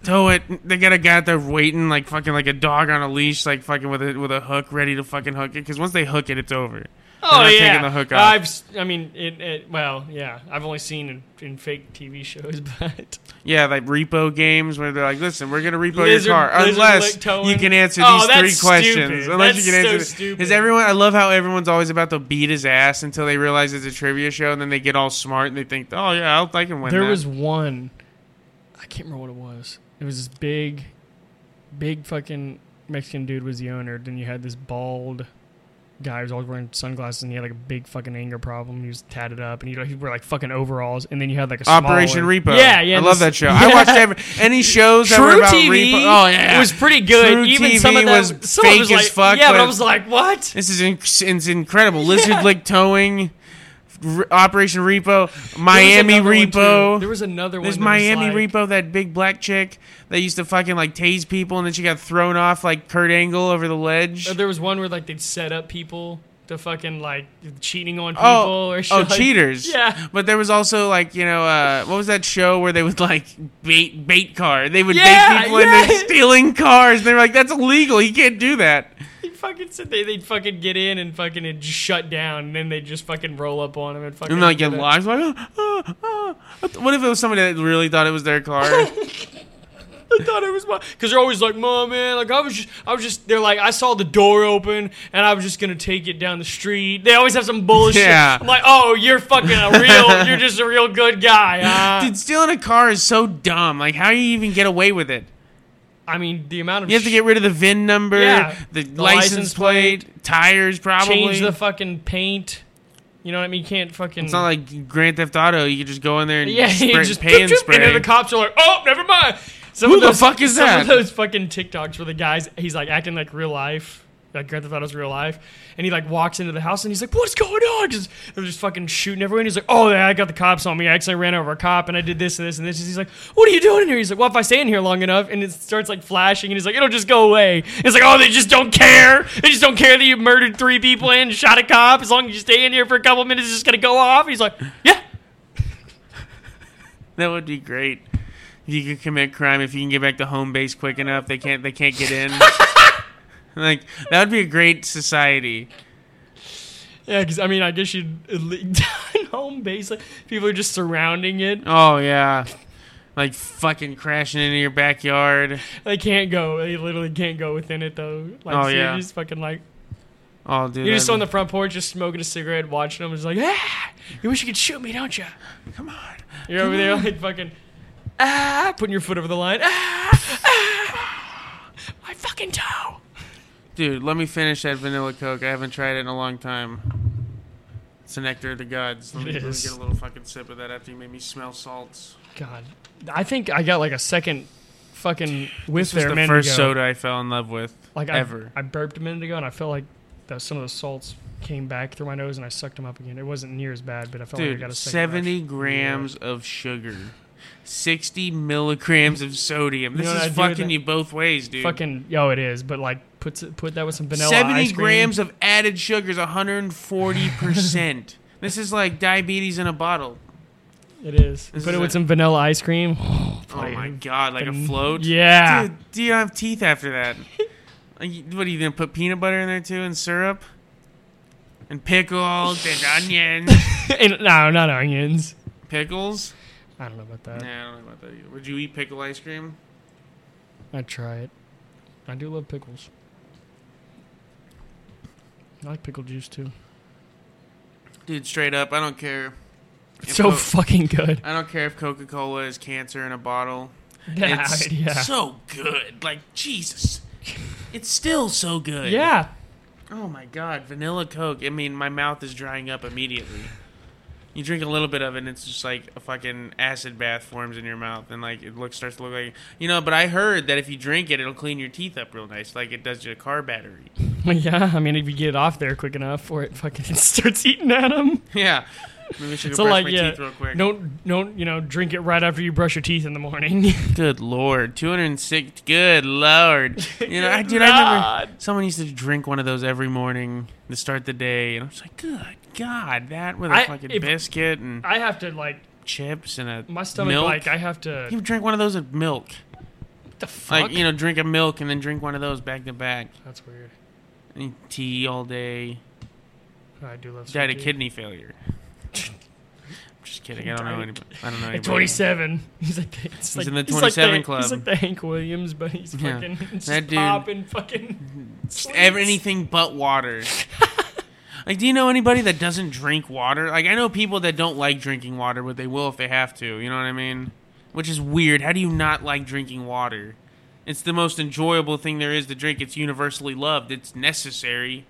Tow it. They got a guy out there waiting, like fucking like a dog on a leash, like fucking with a with a hook, ready to fucking hook it. Because once they hook it, it's over. Oh not yeah, taking the hook uh, off. I've, I mean, it, it. Well, yeah, I've only seen it in fake TV shows, but Yeah, like repo games where they're like, "Listen, we're gonna repo Lizard- your car lizard unless lick towing. you can answer Oh, these that's three questions." stupid. Unless That's you can so answer. stupid. Is everyone? I love how everyone's always about to beat his ass until they realize it's a trivia show, and then they get all smart and they think, "Oh yeah, I'll, I can win." there that." was one. I can't remember what it was. It was this big, big fucking Mexican dude was the owner. Then you had this bald guy who was always wearing sunglasses, and he had like a big fucking anger problem. He was tatted up, and he he wore like fucking overalls. And then you had like a Operation smaller- Repo. Yeah, yeah. I love that show. yeah. I watched every, any shows that were about TV. Repo. Oh yeah, it was pretty good. True Even TV some of that was some fake was as like, fuck, Yeah, but I was like, what? This is inc- it's incredible. Lizard Lick Towing, R- Operation Repo, Miami There was another one, too. Repo. There was another one. There's Miami like- Repo, that big black chick that used to fucking like tase people, and then she got thrown off like Kurt Angle over the ledge. There was one where like they'd set up people to fucking like cheating on oh, people Oh, or shit. oh, like- cheaters! Yeah. but there was also like you know uh, what was that show where they would like bait bait car? They would Yeah, bait people yeah. into stealing cars. They were like, "That's illegal. You can't do that." They fucking said they they'd fucking get in and fucking just shut down, and then they'd just fucking roll up on them and fucking. And like get that. Like, oh, oh, oh. what if it was somebody that really thought it was their car? I thought it was my because they're always like, "Mom, man, like I was just, I was just." They're like, I saw the door open and I was just gonna take it down the street. They always have some bullshit. Yeah. I'm like, "Oh, you're fucking a real, you're just a real good guy." huh?" Dude, stealing a car is so dumb. Like, how do you even get away with it? I mean, the amount of You have to get rid of the VIN number, Yeah. the, The license, license plate, tires, probably. change the fucking paint. You know what I mean? You can't fucking. it's not like Grand Theft Auto. You can just go in there and Yeah, spray, you just pay and and spray. then the cops are like, "Oh, never mind." Some Who of the fuck is some that? of those fucking TikToks where the guys he's like acting like real life, like Grand Theft Auto's real life, and he like walks into the house and he's like, "What's going on?" Just they're just fucking shooting everyone. He's like, "Oh yeah, I got the cops on me. I actually ran over a cop and I did this and this and this." He's like, "What are you doing in here?" He's like, "Well, if I stay in here long enough," and it starts like flashing, and he's like, "It'll just go away." It's like, "Oh, they just don't care. They just don't care that you murdered three people and shot a cop. As long as you stay in here for a couple minutes, it's just gonna go off." He's like, "Yeah." that would be great. You can commit crime, if you can get back to home base quick enough, they can't. They can't get in. like that would be a great society. Yeah, because I mean, I guess you'd home base. Like, people are just surrounding it. Oh yeah, like fucking crashing into your backyard. They can't go. They literally can't go within it though. Like, Oh, so yeah. you're just fucking like Oh, dude. you're just on the front porch, just smoking a cigarette, watching them. Just like, ah, you wish you could shoot me, don't you? come on. You're over there like fucking ah, putting your foot over the line. Ah, ah, my fucking toe. Dude, let me finish that vanilla coke. I haven't tried it in a long time. It's the nectar of the gods. Let me, It let me is. get a little fucking sip of that after you made me smell salts. God, I think I got like a second fucking whiff This was there a the minute first ago. soda I fell in love with. like I, ever. I burped a minute ago, and I felt like that some of the salts came back through my nose, and I sucked them up again. It wasn't near as bad, but I felt like I got Dude, a second 70 rush. grams of sugar. 60 milligrams of sodium. You This know what is I'd do with fucking you both ways, dude. Fucking yo, it is, but like put put that with some vanilla 70 ice cream. grams of added sugar is 140%. this is like diabetes in a bottle. It is. This put is it with a- some vanilla ice cream. Oh my god, like a float? Yeah. Dude, do you have teeth after that? What are you gonna put peanut butter in there too and syrup? And pickles and onions. And- no, not onions. Pickles? I don't know about that. Nah, I don't know about that either. Would you eat pickle ice cream? I'd try it. I do love pickles. I like pickle juice too. Dude, straight up, I don't care. It's so Co- fucking good. I don't care if Coca Cola is cancer in a bottle. Yeah, It's yeah. so good. Like, Jesus. It's still so good. yeah. Oh my god, vanilla Coke. I mean, my mouth is drying up immediately. You drink a little bit of it, and it's just like a fucking acid bath forms in your mouth, and like it looks starts to look like you know. But I heard that if you drink it, it'll clean your teeth up real nice, like it does your car battery. Yeah, I mean, if you get it off there quick enough, or it fucking starts eating at them. yeah. Maybe I should So brush like, my yeah, teeth real quick. don't don't you know drink it right after you brush your teeth in the morning. Good lord, two hundred and six. Good lord. You know, I, dude, I remember someone used to drink one of those every morning to start the day, and i was like, good god, that with a I- fucking if- biscuit and I have to like chips and a my stomach milk. like I have to. He would drink one of those with milk. What the fuck? Like, you know, drink a milk and then drink one of those back to back. That's weird. And tea all day. I do love. Died of sweet tea. kidney failure. I'm just kidding. I don't know Died- anybody. I don't know At anybody. 27, he's like the, it's He's like, in the he's like 27 the- club. He's like the Hank Williams, but he's Yeah. fucking it's That just dude- popping fucking. Just ev- anything but water. like, do you know anybody that doesn't drink water? Like, I know people that don't like drinking water, but they will if they have to. You know what I mean? Which is weird. How do you not like drinking water? It's the most enjoyable thing there is to drink. It's universally loved. It's necessary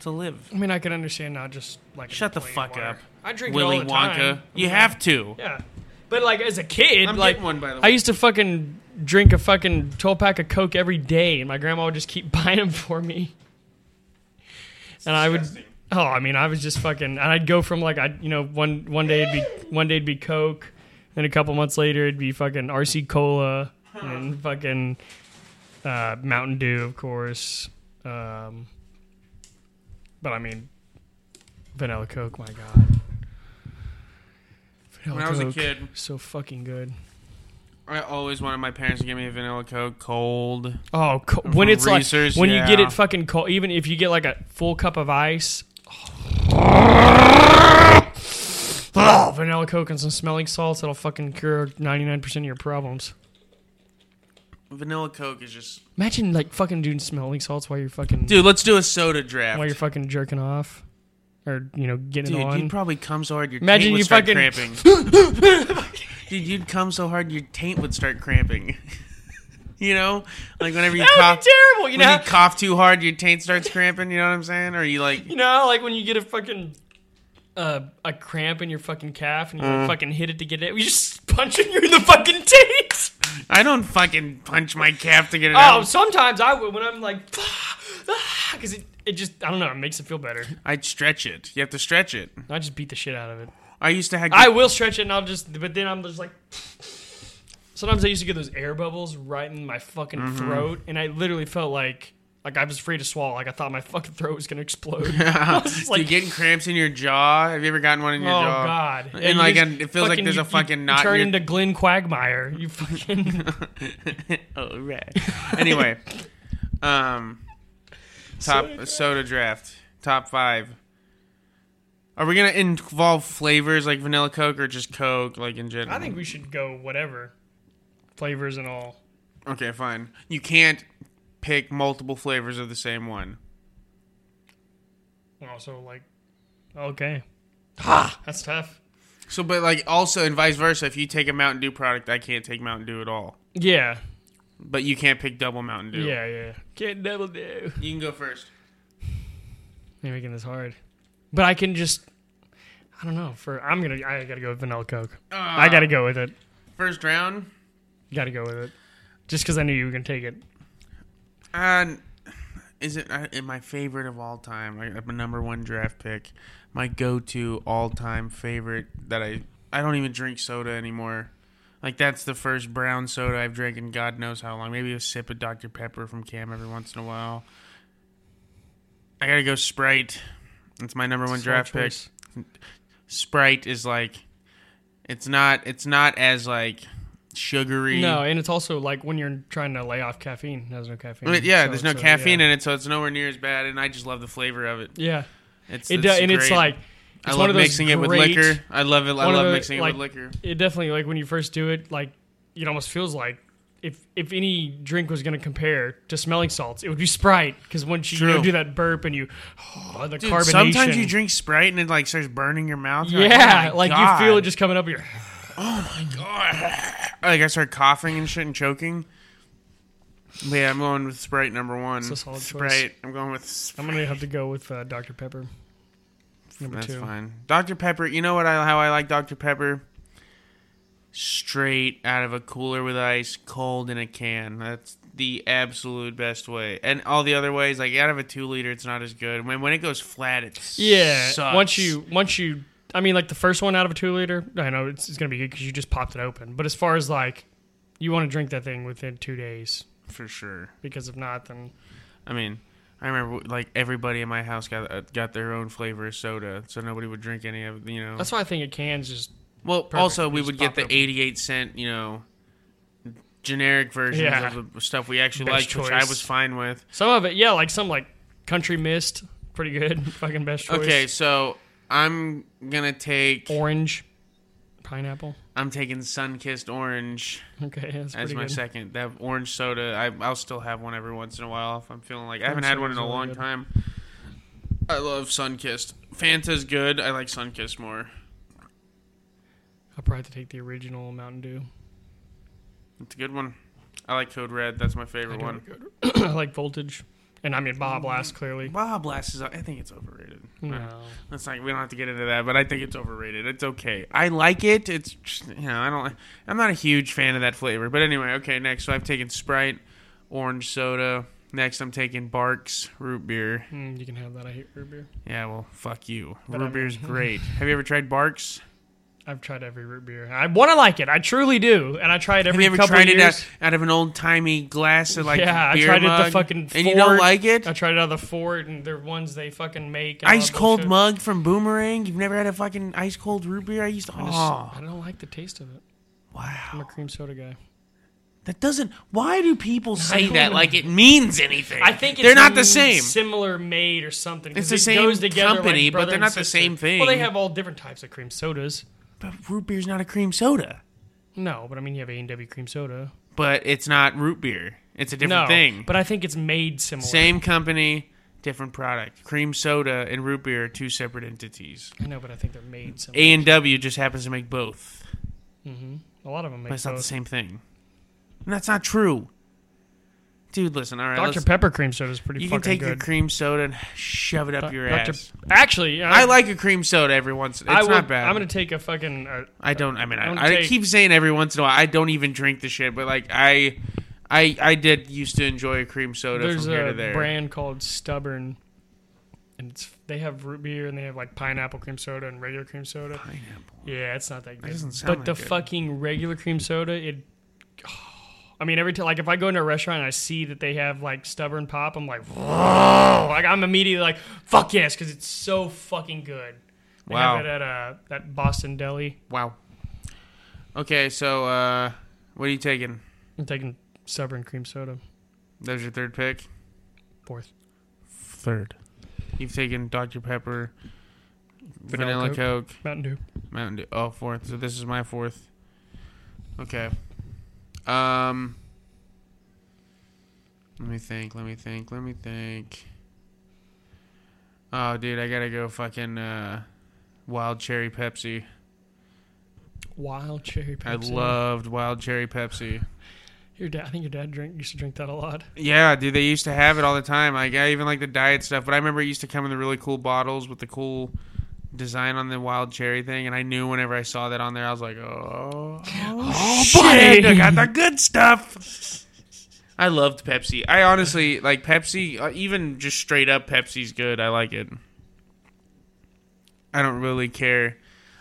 to live. I mean, I can understand not just like Shut the fuck water. up. I drink Willy it all the Wonka. time. You mean, have to. Yeah, but like as a kid, I'm like one by the way. I used to fucking drink a fucking 12 pack of Coke every day, and my grandma would just keep buying them for me. And I would, oh, I mean, I was just fucking, and I'd go from like, I, you know, one one day it'd be one day it'd be Coke, then a couple months later it'd be fucking RC Cola, and fucking uh, Mountain Dew, of course. Um, but I mean, vanilla Coke, my god. Vanilla When I was a kid, so fucking good. I always wanted my parents to give me a vanilla Coke cold. Oh, co- when it's Reese's, like when you get it fucking cold, even if you get like a full cup of ice. Oh, vanilla Coke and some smelling salts that'll fucking cure ninety nine percent of your problems. Vanilla Coke is just. Imagine like fucking doing smelling salts while you're fucking Dude, let's do a soda draft. while you're fucking jerking off, or you know getting Dude, on. you'd probably come so hard your Imagine taint would you start fucking- cramping. Dude, you'd come so hard your taint would start cramping. you know, like whenever you that would cough, be terrible. You when know, you cough too hard, your taint starts cramping. You know what I'm saying? Or you like, you know, like when you get a fucking uh, a cramp in your fucking calf and you like, fucking hit it to get it. You just punching you in the fucking taint. I don't fucking punch my calf to get it Oh, out. sometimes I would when I'm like, because it, it just I don't know, it makes it feel better. I'd stretch it. You have to stretch it. I just beat the shit out of it. I used to have. I will stretch it, and I'll just, but then I'm just like. Sometimes I used to get those air bubbles right in my fucking Mm-hmm. throat, and I literally felt like like I was afraid to swallow. Like I thought my fucking throat was gonna explode. Was just you like, getting cramps in your jaw? Have you ever gotten one in oh your jaw? god, And, you like, it feels like there's you- a fucking you, knot. You turn in your- into Glenn Quagmire. You fucking. oh right. anyway, um, top Soda soda draft. top five. Are we gonna involve flavors like vanilla Coke or just Coke, like in general? I think we should go whatever. Flavors and all. Okay, fine. You can't pick multiple flavors of the same one. Also, like, okay. Ha! That's tough. So, but like also, and vice versa. If you take a Mountain Dew product, I can't take Mountain Dew at all. Yeah. But you can't pick double Mountain Dew. Yeah, yeah. Can't double do. You can go first. You're making this hard. But I can just. I don't know. For I'm gonna. I gotta go with vanilla Coke. I gotta ah. go with it. First round. Gotta go with it. Just because I knew you were gonna take it. Uh, is it uh, my favorite of all time? Like my number one draft pick, my go-to all-time favorite that I I don't even drink soda anymore. Like that's the first brown soda I've drank in God knows how long. Maybe a sip of Dr Pepper from Cam every once in a while. I gotta go Sprite. It's my number one draft pick. Sprite is like, it's not it's not as like sugary. No, and it's also like when you're trying to lay off caffeine. Has no caffeine. But yeah, So there's no it's, caffeine yeah. in it, so it's nowhere near as bad. And I just love the flavor of it. Yeah, It's it does, and it's like I love one of those mixing it with liquor. I love it. I love the, mixing like, it with liquor. It definitely like when you first do it, like it almost feels like if if any drink was going to compare to smelling salts, it would be Sprite because once you, you know, do that burp and you oh, the Dude, carbonation. sometimes you drink Sprite and it like starts burning your mouth. Yeah, oh like you feel it just coming up your. Like I start coughing and shit and choking. But yeah, I'm going with Sprite number one. It's a solid choice. Sprite. I'm going with. Sprite. I'm gonna have to go with uh, Dr Pepper. Number That's two. fine. Dr Pepper. You know what? I how I like Dr Pepper. Straight out of a cooler with ice, cold in a can. That's the absolute best way. And all the other ways, like out of a two liter, it's not as good. When when it goes flat, it Yeah, sucks. once you once you, I mean, like the first one out of a two liter, I know it's, it's gonna be good because you just popped it open. But as far as like, you want to drink that thing within two days for sure. because if not, then I mean, I remember like everybody in my house got uh, got their own flavor of soda, so nobody would drink any of. You know. that's why I think a can's just well, perfect. also we just would get the eighty-eight cent, you know, generic versions Yeah. of the stuff we actually Best liked, which I was fine with. some of it. Yeah, like some like country mist, pretty good. Fucking best choice. Okay, so I'm gonna take orange, pineapple. I'm taking Sunkist Orange Okay, that's as my good. second. That orange soda, I, I'll still have one every once in a while if I'm feeling like I haven't had one in a really long good. time. I love Sunkist. Fanta's good. I like Sunkist more. I'll probably have to take the original Mountain Dew. It's a good one. I like Code Red. That's my favorite do one. like. I like Voltage, and I mean Baja Blast clearly. Baja Blast is. I think it's overrated. No, That's like we don't have to get into that, but I think it's overrated. It's okay. I like it. It's just, you know I don't. I'm not a huge fan of that flavor. But anyway, okay. Next, so I've taken Sprite, orange soda. Next, I'm taking Barq's root beer. Mm, you can have that. I hate root beer. Yeah, well, fuck you. But root I beer's mean- great. Have you ever tried Barq's? I've tried every root beer. I want to like it. I truly do, and I tried Have every you ever couple tried of it years. out, out of an old timey glass of like yeah, I beer tried it mug? the fucking. and you don't Ford. like it? I tried it out of the Fort, and they're ones they fucking make. and all Ice that cold bullshit. mug from Boomerang. You've never had a fucking ice cold root beer? I used to. I, just, Oh, I don't like the taste of it. Wow. I'm wow. a cream soda guy. That doesn't. Why do people say don't that like it means anything? I think it's they're not the same. Similar made or something. 'cause It's the it same goes together company, like but brother they're and not the sister. same thing. Well, they have all different types of cream sodas. But root beer's not a cream soda. No, but I mean you have A and W cream soda. But it's not root beer. It's a different no, thing. but I think it's made similar. Same company, different product. Cream soda and root beer are two separate entities. I know, but I think they're made similar. A and W just happens to make both, Mm-hmm. A lot of them make but it's not the same thing. And that's not true. Dude, listen. All right, Dr let's- Pepper cream soda is pretty you can fucking take good. your cream soda and shove it up your Dr. ass. Actually, I like a cream soda every once. It's I will, not bad. I'm gonna take a fucking. Uh, I don't. I mean, I'm I, gonna I take- keep saying every once in a while. I don't even drink the shit, but like I, I, I did used to enjoy a cream soda there's from here a to there. brand called Stubborn, and it's they have root beer and they have like pineapple cream soda and regular cream soda. Pineapple. Yeah, it's not that good. doesn't sound but that the good. fucking regular cream soda, it. I mean, every time, like, if I go into a restaurant and I see that they have like stubborn pop, I'm like, whoa! Like, I'm immediately like, fuck yes, because it's so fucking good. They Wow. have it at uh, that Boston Deli. Wow. Okay, so uh, what are you taking? I'm taking stubborn cream soda. There's your third pick. Fourth. Third. You've taken Dr Pepper, Vanilla Vanilla, Coke. Mountain Dew. Mountain Dew. Oh, fourth. So this is my fourth. Okay. Um, let me think. Let me think. Let me think. Oh, dude, I gotta go. Fucking uh, wild cherry Pepsi. Wild cherry Pepsi. I loved wild cherry Pepsi. your dad. I think your dad drink used to drink that a lot. Yeah, dude, they used to have it all the time. Like I even like the diet stuff, but I remember it used to come in the really cool bottles with the cool design on the wild cherry thing, and I knew whenever I saw that on there, I was like, oh, oh shit. I got the good stuff. I loved Pepsi. I honestly like Pepsi. Uh, even just straight up Pepsi's good. I like it. I don't really care.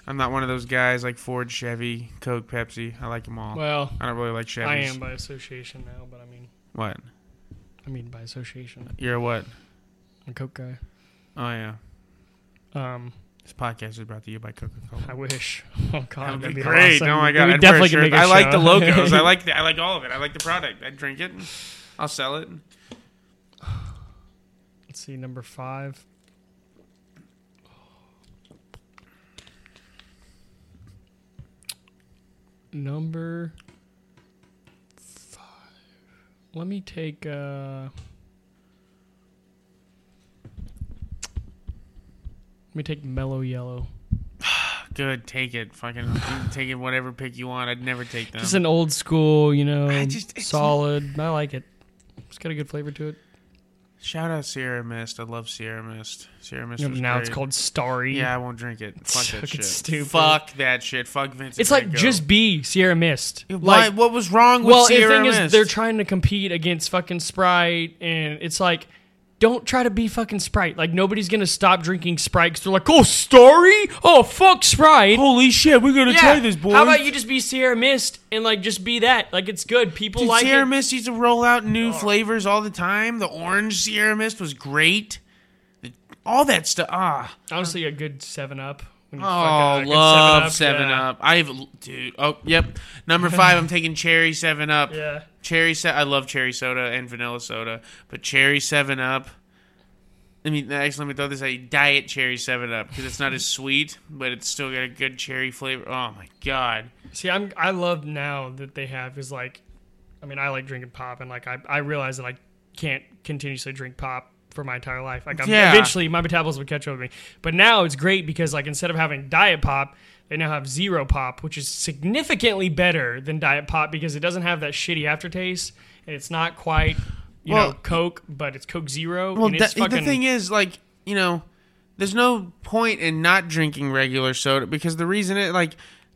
I'm not one of those guys like Ford, Chevy, Coke, Pepsi. I like them all. Well, I don't really like Chevys. I am by association now, but I mean, What? I mean by association. You're a what? A Coke guy. Oh yeah. Um, This podcast is brought to you by Coca Cola. I wish. Oh God, That would be great. awesome. Oh my god, I'd definitely wear a shirt. I like the logos. I like the, I like all of it. I like the product. I drink it. I'll sell it. Let's see, number five. Number five. Let me take. Uh, me take mellow yellow. Good, take it. Fucking take it. Whatever pick you want. I'd never take them. Just an old school, you know, I just- it's solid. I like it. It's got a good flavor to it. Shout out Sierra Mist. I love Sierra Mist. Sierra Mist. You know, was now it's great. called Starry. Yeah, I won't drink it. Fuck that Fucking shit. stupid. Fuck that shit. Fuck Vincent. It's like Gogh. just be Sierra Mist. Why, Like, what was wrong with well, the Sierra thing Mist? is, they're trying to compete against fucking Sprite, and it's like, don't try to be fucking Sprite. Like nobody's gonna stop drinking Sprite because they're like, oh, Starry, oh fuck Sprite. Holy shit, we're gonna Yeah. try this, boy." How about you just be Sierra Mist and like just be that? Like it's good. People Dude, like Sierra it. Mist used to roll out new flavors all the time. The orange Sierra Mist was great. The- All that stuff. Ah. Honestly, a good Seven Up. When you Oh, good love Seven yeah. Up. I've dude. Oh, yep. Number five. I'm taking cherry Seven Up. Yeah. Cherry. Se- I love cherry soda and vanilla soda, but cherry Seven Up. I mean, actually, let me throw this at you. Diet cherry Seven Up because it's not as sweet, but it's still got a good cherry flavor. Oh my god. See, I'm I love now that they have is like, I mean, I like drinking pop, and like I I realize that I can't continuously drink pop for my entire life. Like I'm, Yeah. eventually my metabolism would catch up with me. But now it's great because like instead of having diet pop, they now have zero pop, which is significantly better than diet pop because it doesn't have that shitty aftertaste, and it's not quite. You Well, know, Coke, but it's Coke Zero. Well, and it's that- fucking, the thing is, like, you know, there's no point in not drinking regular soda because the reason it, like,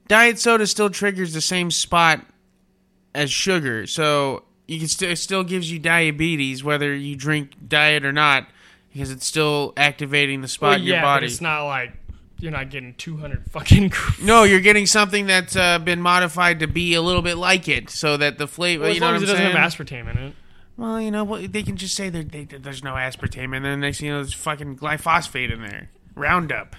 diet soda still triggers the same spot as sugar. So you can still, it still gives you diabetes whether you drink diet or not because it's still activating the spot well, in your body. it's not like you're not getting 200 fucking. No, you're getting something that's uh, been modified to be a little bit like it, so that the flavor. Well, as you know long what as I'm it doesn't have aspartame in it. Well, you know what? They can just say that they, there's no aspartame, and then next thing you know, there's fucking glyphosate in there, Roundup,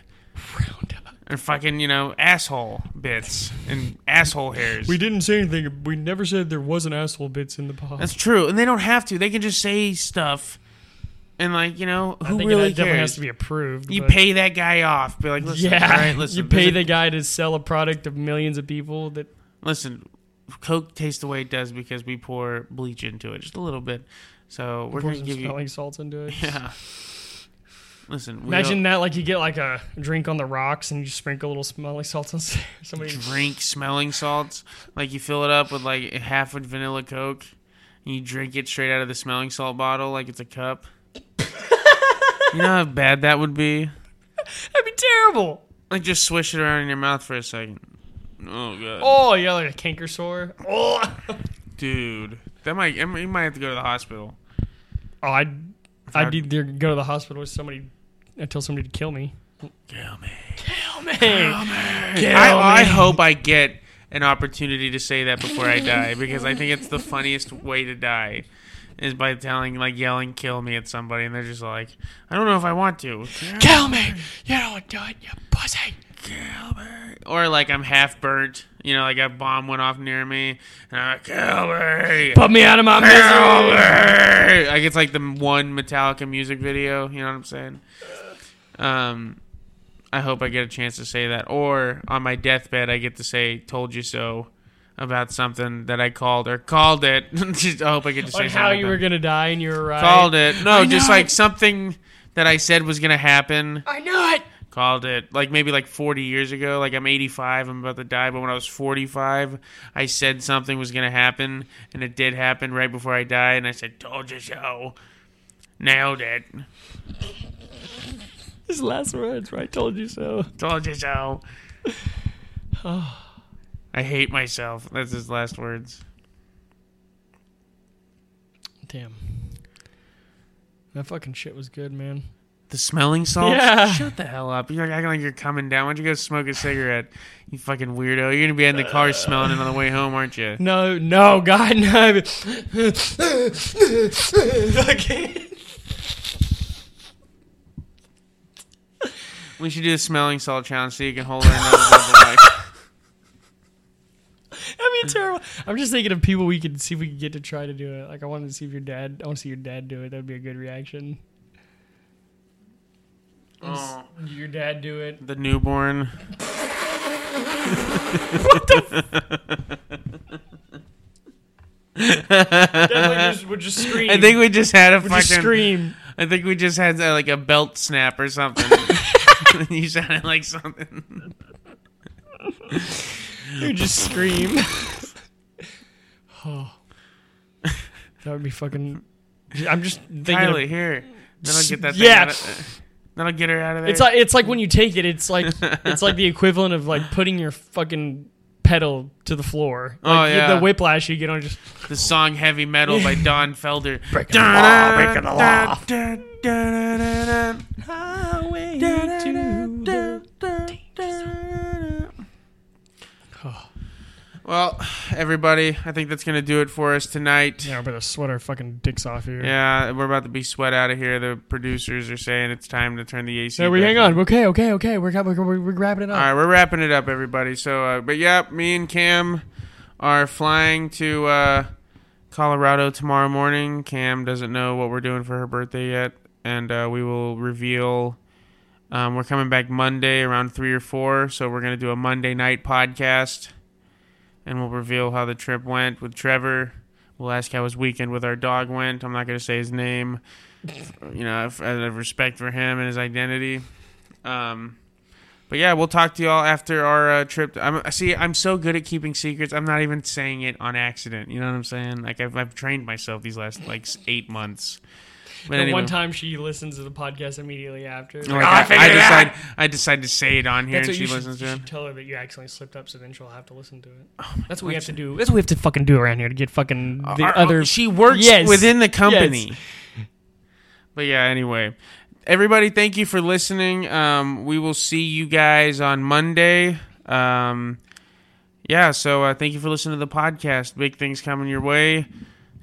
Roundup. and fucking you know asshole bits and asshole hairs. We didn't say anything. We never said there wasn't asshole bits in the pod. That's true, and they don't have to. They can just say stuff, and like you know, who really it definitely has to be approved. you but- pay that guy off. Be like, listen, yeah, all right, listen, you pay a- the guy to sell a product of millions of people. That listen. Coke tastes the way it does because we pour bleach into it, just a little bit. So we're gonna some give you. smelling salts into it. Yeah. Listen, Imagine that, like you get like a drink on the rocks and you sprinkle a little smelling salts on somebody. drink smelling salts. Like you fill it up with like half a vanilla Coke, and you drink it straight out of the smelling salt bottle like it's a cup. You know how bad that would be? That'd be terrible. Like just swish it around in your mouth for a second. Oh god, Oh, yeah, like a canker sore. Oh, dude, that might you might have to go to the hospital. oh I'd I'd either go to the hospital with somebody and tell somebody to kill me. Kill me. Kill me. I, I hope I get an opportunity to say that before I die because I think it's the funniest way to die is by telling like yelling kill me at somebody and they're just like I don't know if I want to. Kill me. You don't do it, you pussy. kill me! Or like I'm half burnt. You know like a bomb went off near me and I'm like kill me! Put me out of my kill misery. me! Like it's like the one Metallica music video you know what I'm saying? Um I hope I get a chance to say that. Or on my deathbed I get to say told you so about something that I called or called it. Just- I hope I get to say On something. how you were gonna die and you were right. called it. No, I just like it. something that I said was gonna happen. I knew it. Called it like maybe like 40 years ago. Like I'm 85, I'm about to die. But when I was 45, I said something was gonna happen, and it did happen right before I died. And I said, "Told you so." Nailed it. His last words, right? Told you so. Told you so. Oh. I hate myself. That's his last words. Damn. That fucking shit was good, man. The smelling salts? Yeah. Shut the hell up. You're acting like you're coming down. Why don't you go smoke a cigarette? You fucking weirdo. You're gonna be in the car uh. smelling it on the way home, aren't you? No, no, God, no. okay. We should do a smelling salt challenge so you can hold our nose over like That'd be terrible. I'm just thinking of people we could see if we could get to try to do it. Like I wanted to see if your dad. I want to see your dad do it. That'd be a good reaction. oh, Your dad do it. the newborn. Definitely just would just scream. I think we just had a would fucking. scream. I think we just had uh, like a belt snap or something. you sounded like something. You just scream. oh, that would be fucking. I'm just thinking. Kylie, Of, here. That'll get that. Yeah. Thing out of, that'll get her out of there. it's like it's like when you take it. It's like it's like the equivalent of like putting your fucking pedal to the floor. Like Oh, yeah. The whiplash you get on just. the song "Heavy Metal" by Don Felder. Breaking the law, breaking the law. Highway Well, everybody, I think that's gonna do it for us tonight. Yeah, but sweat our fucking dicks off here. Yeah, we're about to be sweat out of here. The producers are saying it's time to turn the AC. So we hang on. Okay, okay, okay. We're we're, we're, we're wrapping it up. All right, we're wrapping it up, everybody. So, uh, but yeah, me and Cam are flying to uh, Colorado tomorrow morning. Cam doesn't know what we're doing for her birthday yet, and uh, we will reveal. Um, we're coming back Monday around three or four, so we're gonna do a Monday night podcast, and we'll reveal how the trip went with Trevor. We'll ask how his weekend with our dog went. I'm not gonna say his name, you know, out of respect for him and his identity. Um, but yeah, we'll talk to y'all after our uh, trip. I'm see. I'm so good at keeping secrets. I'm not even saying it on accident. You know what I'm saying? Like I've, I've trained myself these last like eight months. But The anyway, one time she listens to the podcast immediately after. like, Like, I, I it decide out. I decide to say it on here, That's and she you should, listens to it. tell her that you accidentally slipped up, so then she'll have to listen to it. Oh that's what we have to do. That's what we have to fucking do around here to get fucking the Our- other. she works Yes. within the company. But yeah, anyway, everybody, thank you for listening. Um, we will see you guys on Monday. Um, yeah, so uh, thank you for listening to the podcast. Big things coming your way.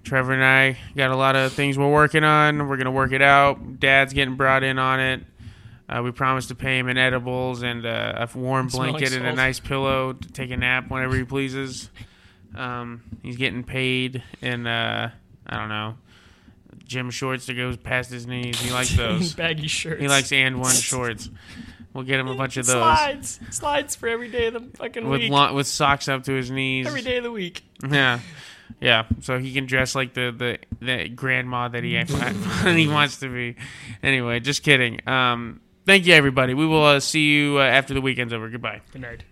Trevor and I got a lot of things we're working on. We're gonna work it out. Dad's getting brought in on it. Uh, we promised to pay him in edibles and uh, a warm blanket and a nice pillow to take a nap whenever he pleases. Um, he's getting paid in uh, I don't know gym shorts that goes past his knees. He likes those. baggy shirts. he likes and one shorts. We'll get him a bunch of those Slides, slides for every day of the fucking with week. lo- with socks up to his knees. every day of the week. Yeah, yeah. So he can dress like the the, the grandma that he he wants to be. Anyway, just kidding. Um, thank you everybody. We will uh, see you uh, after the weekend's over. Goodbye. Good night.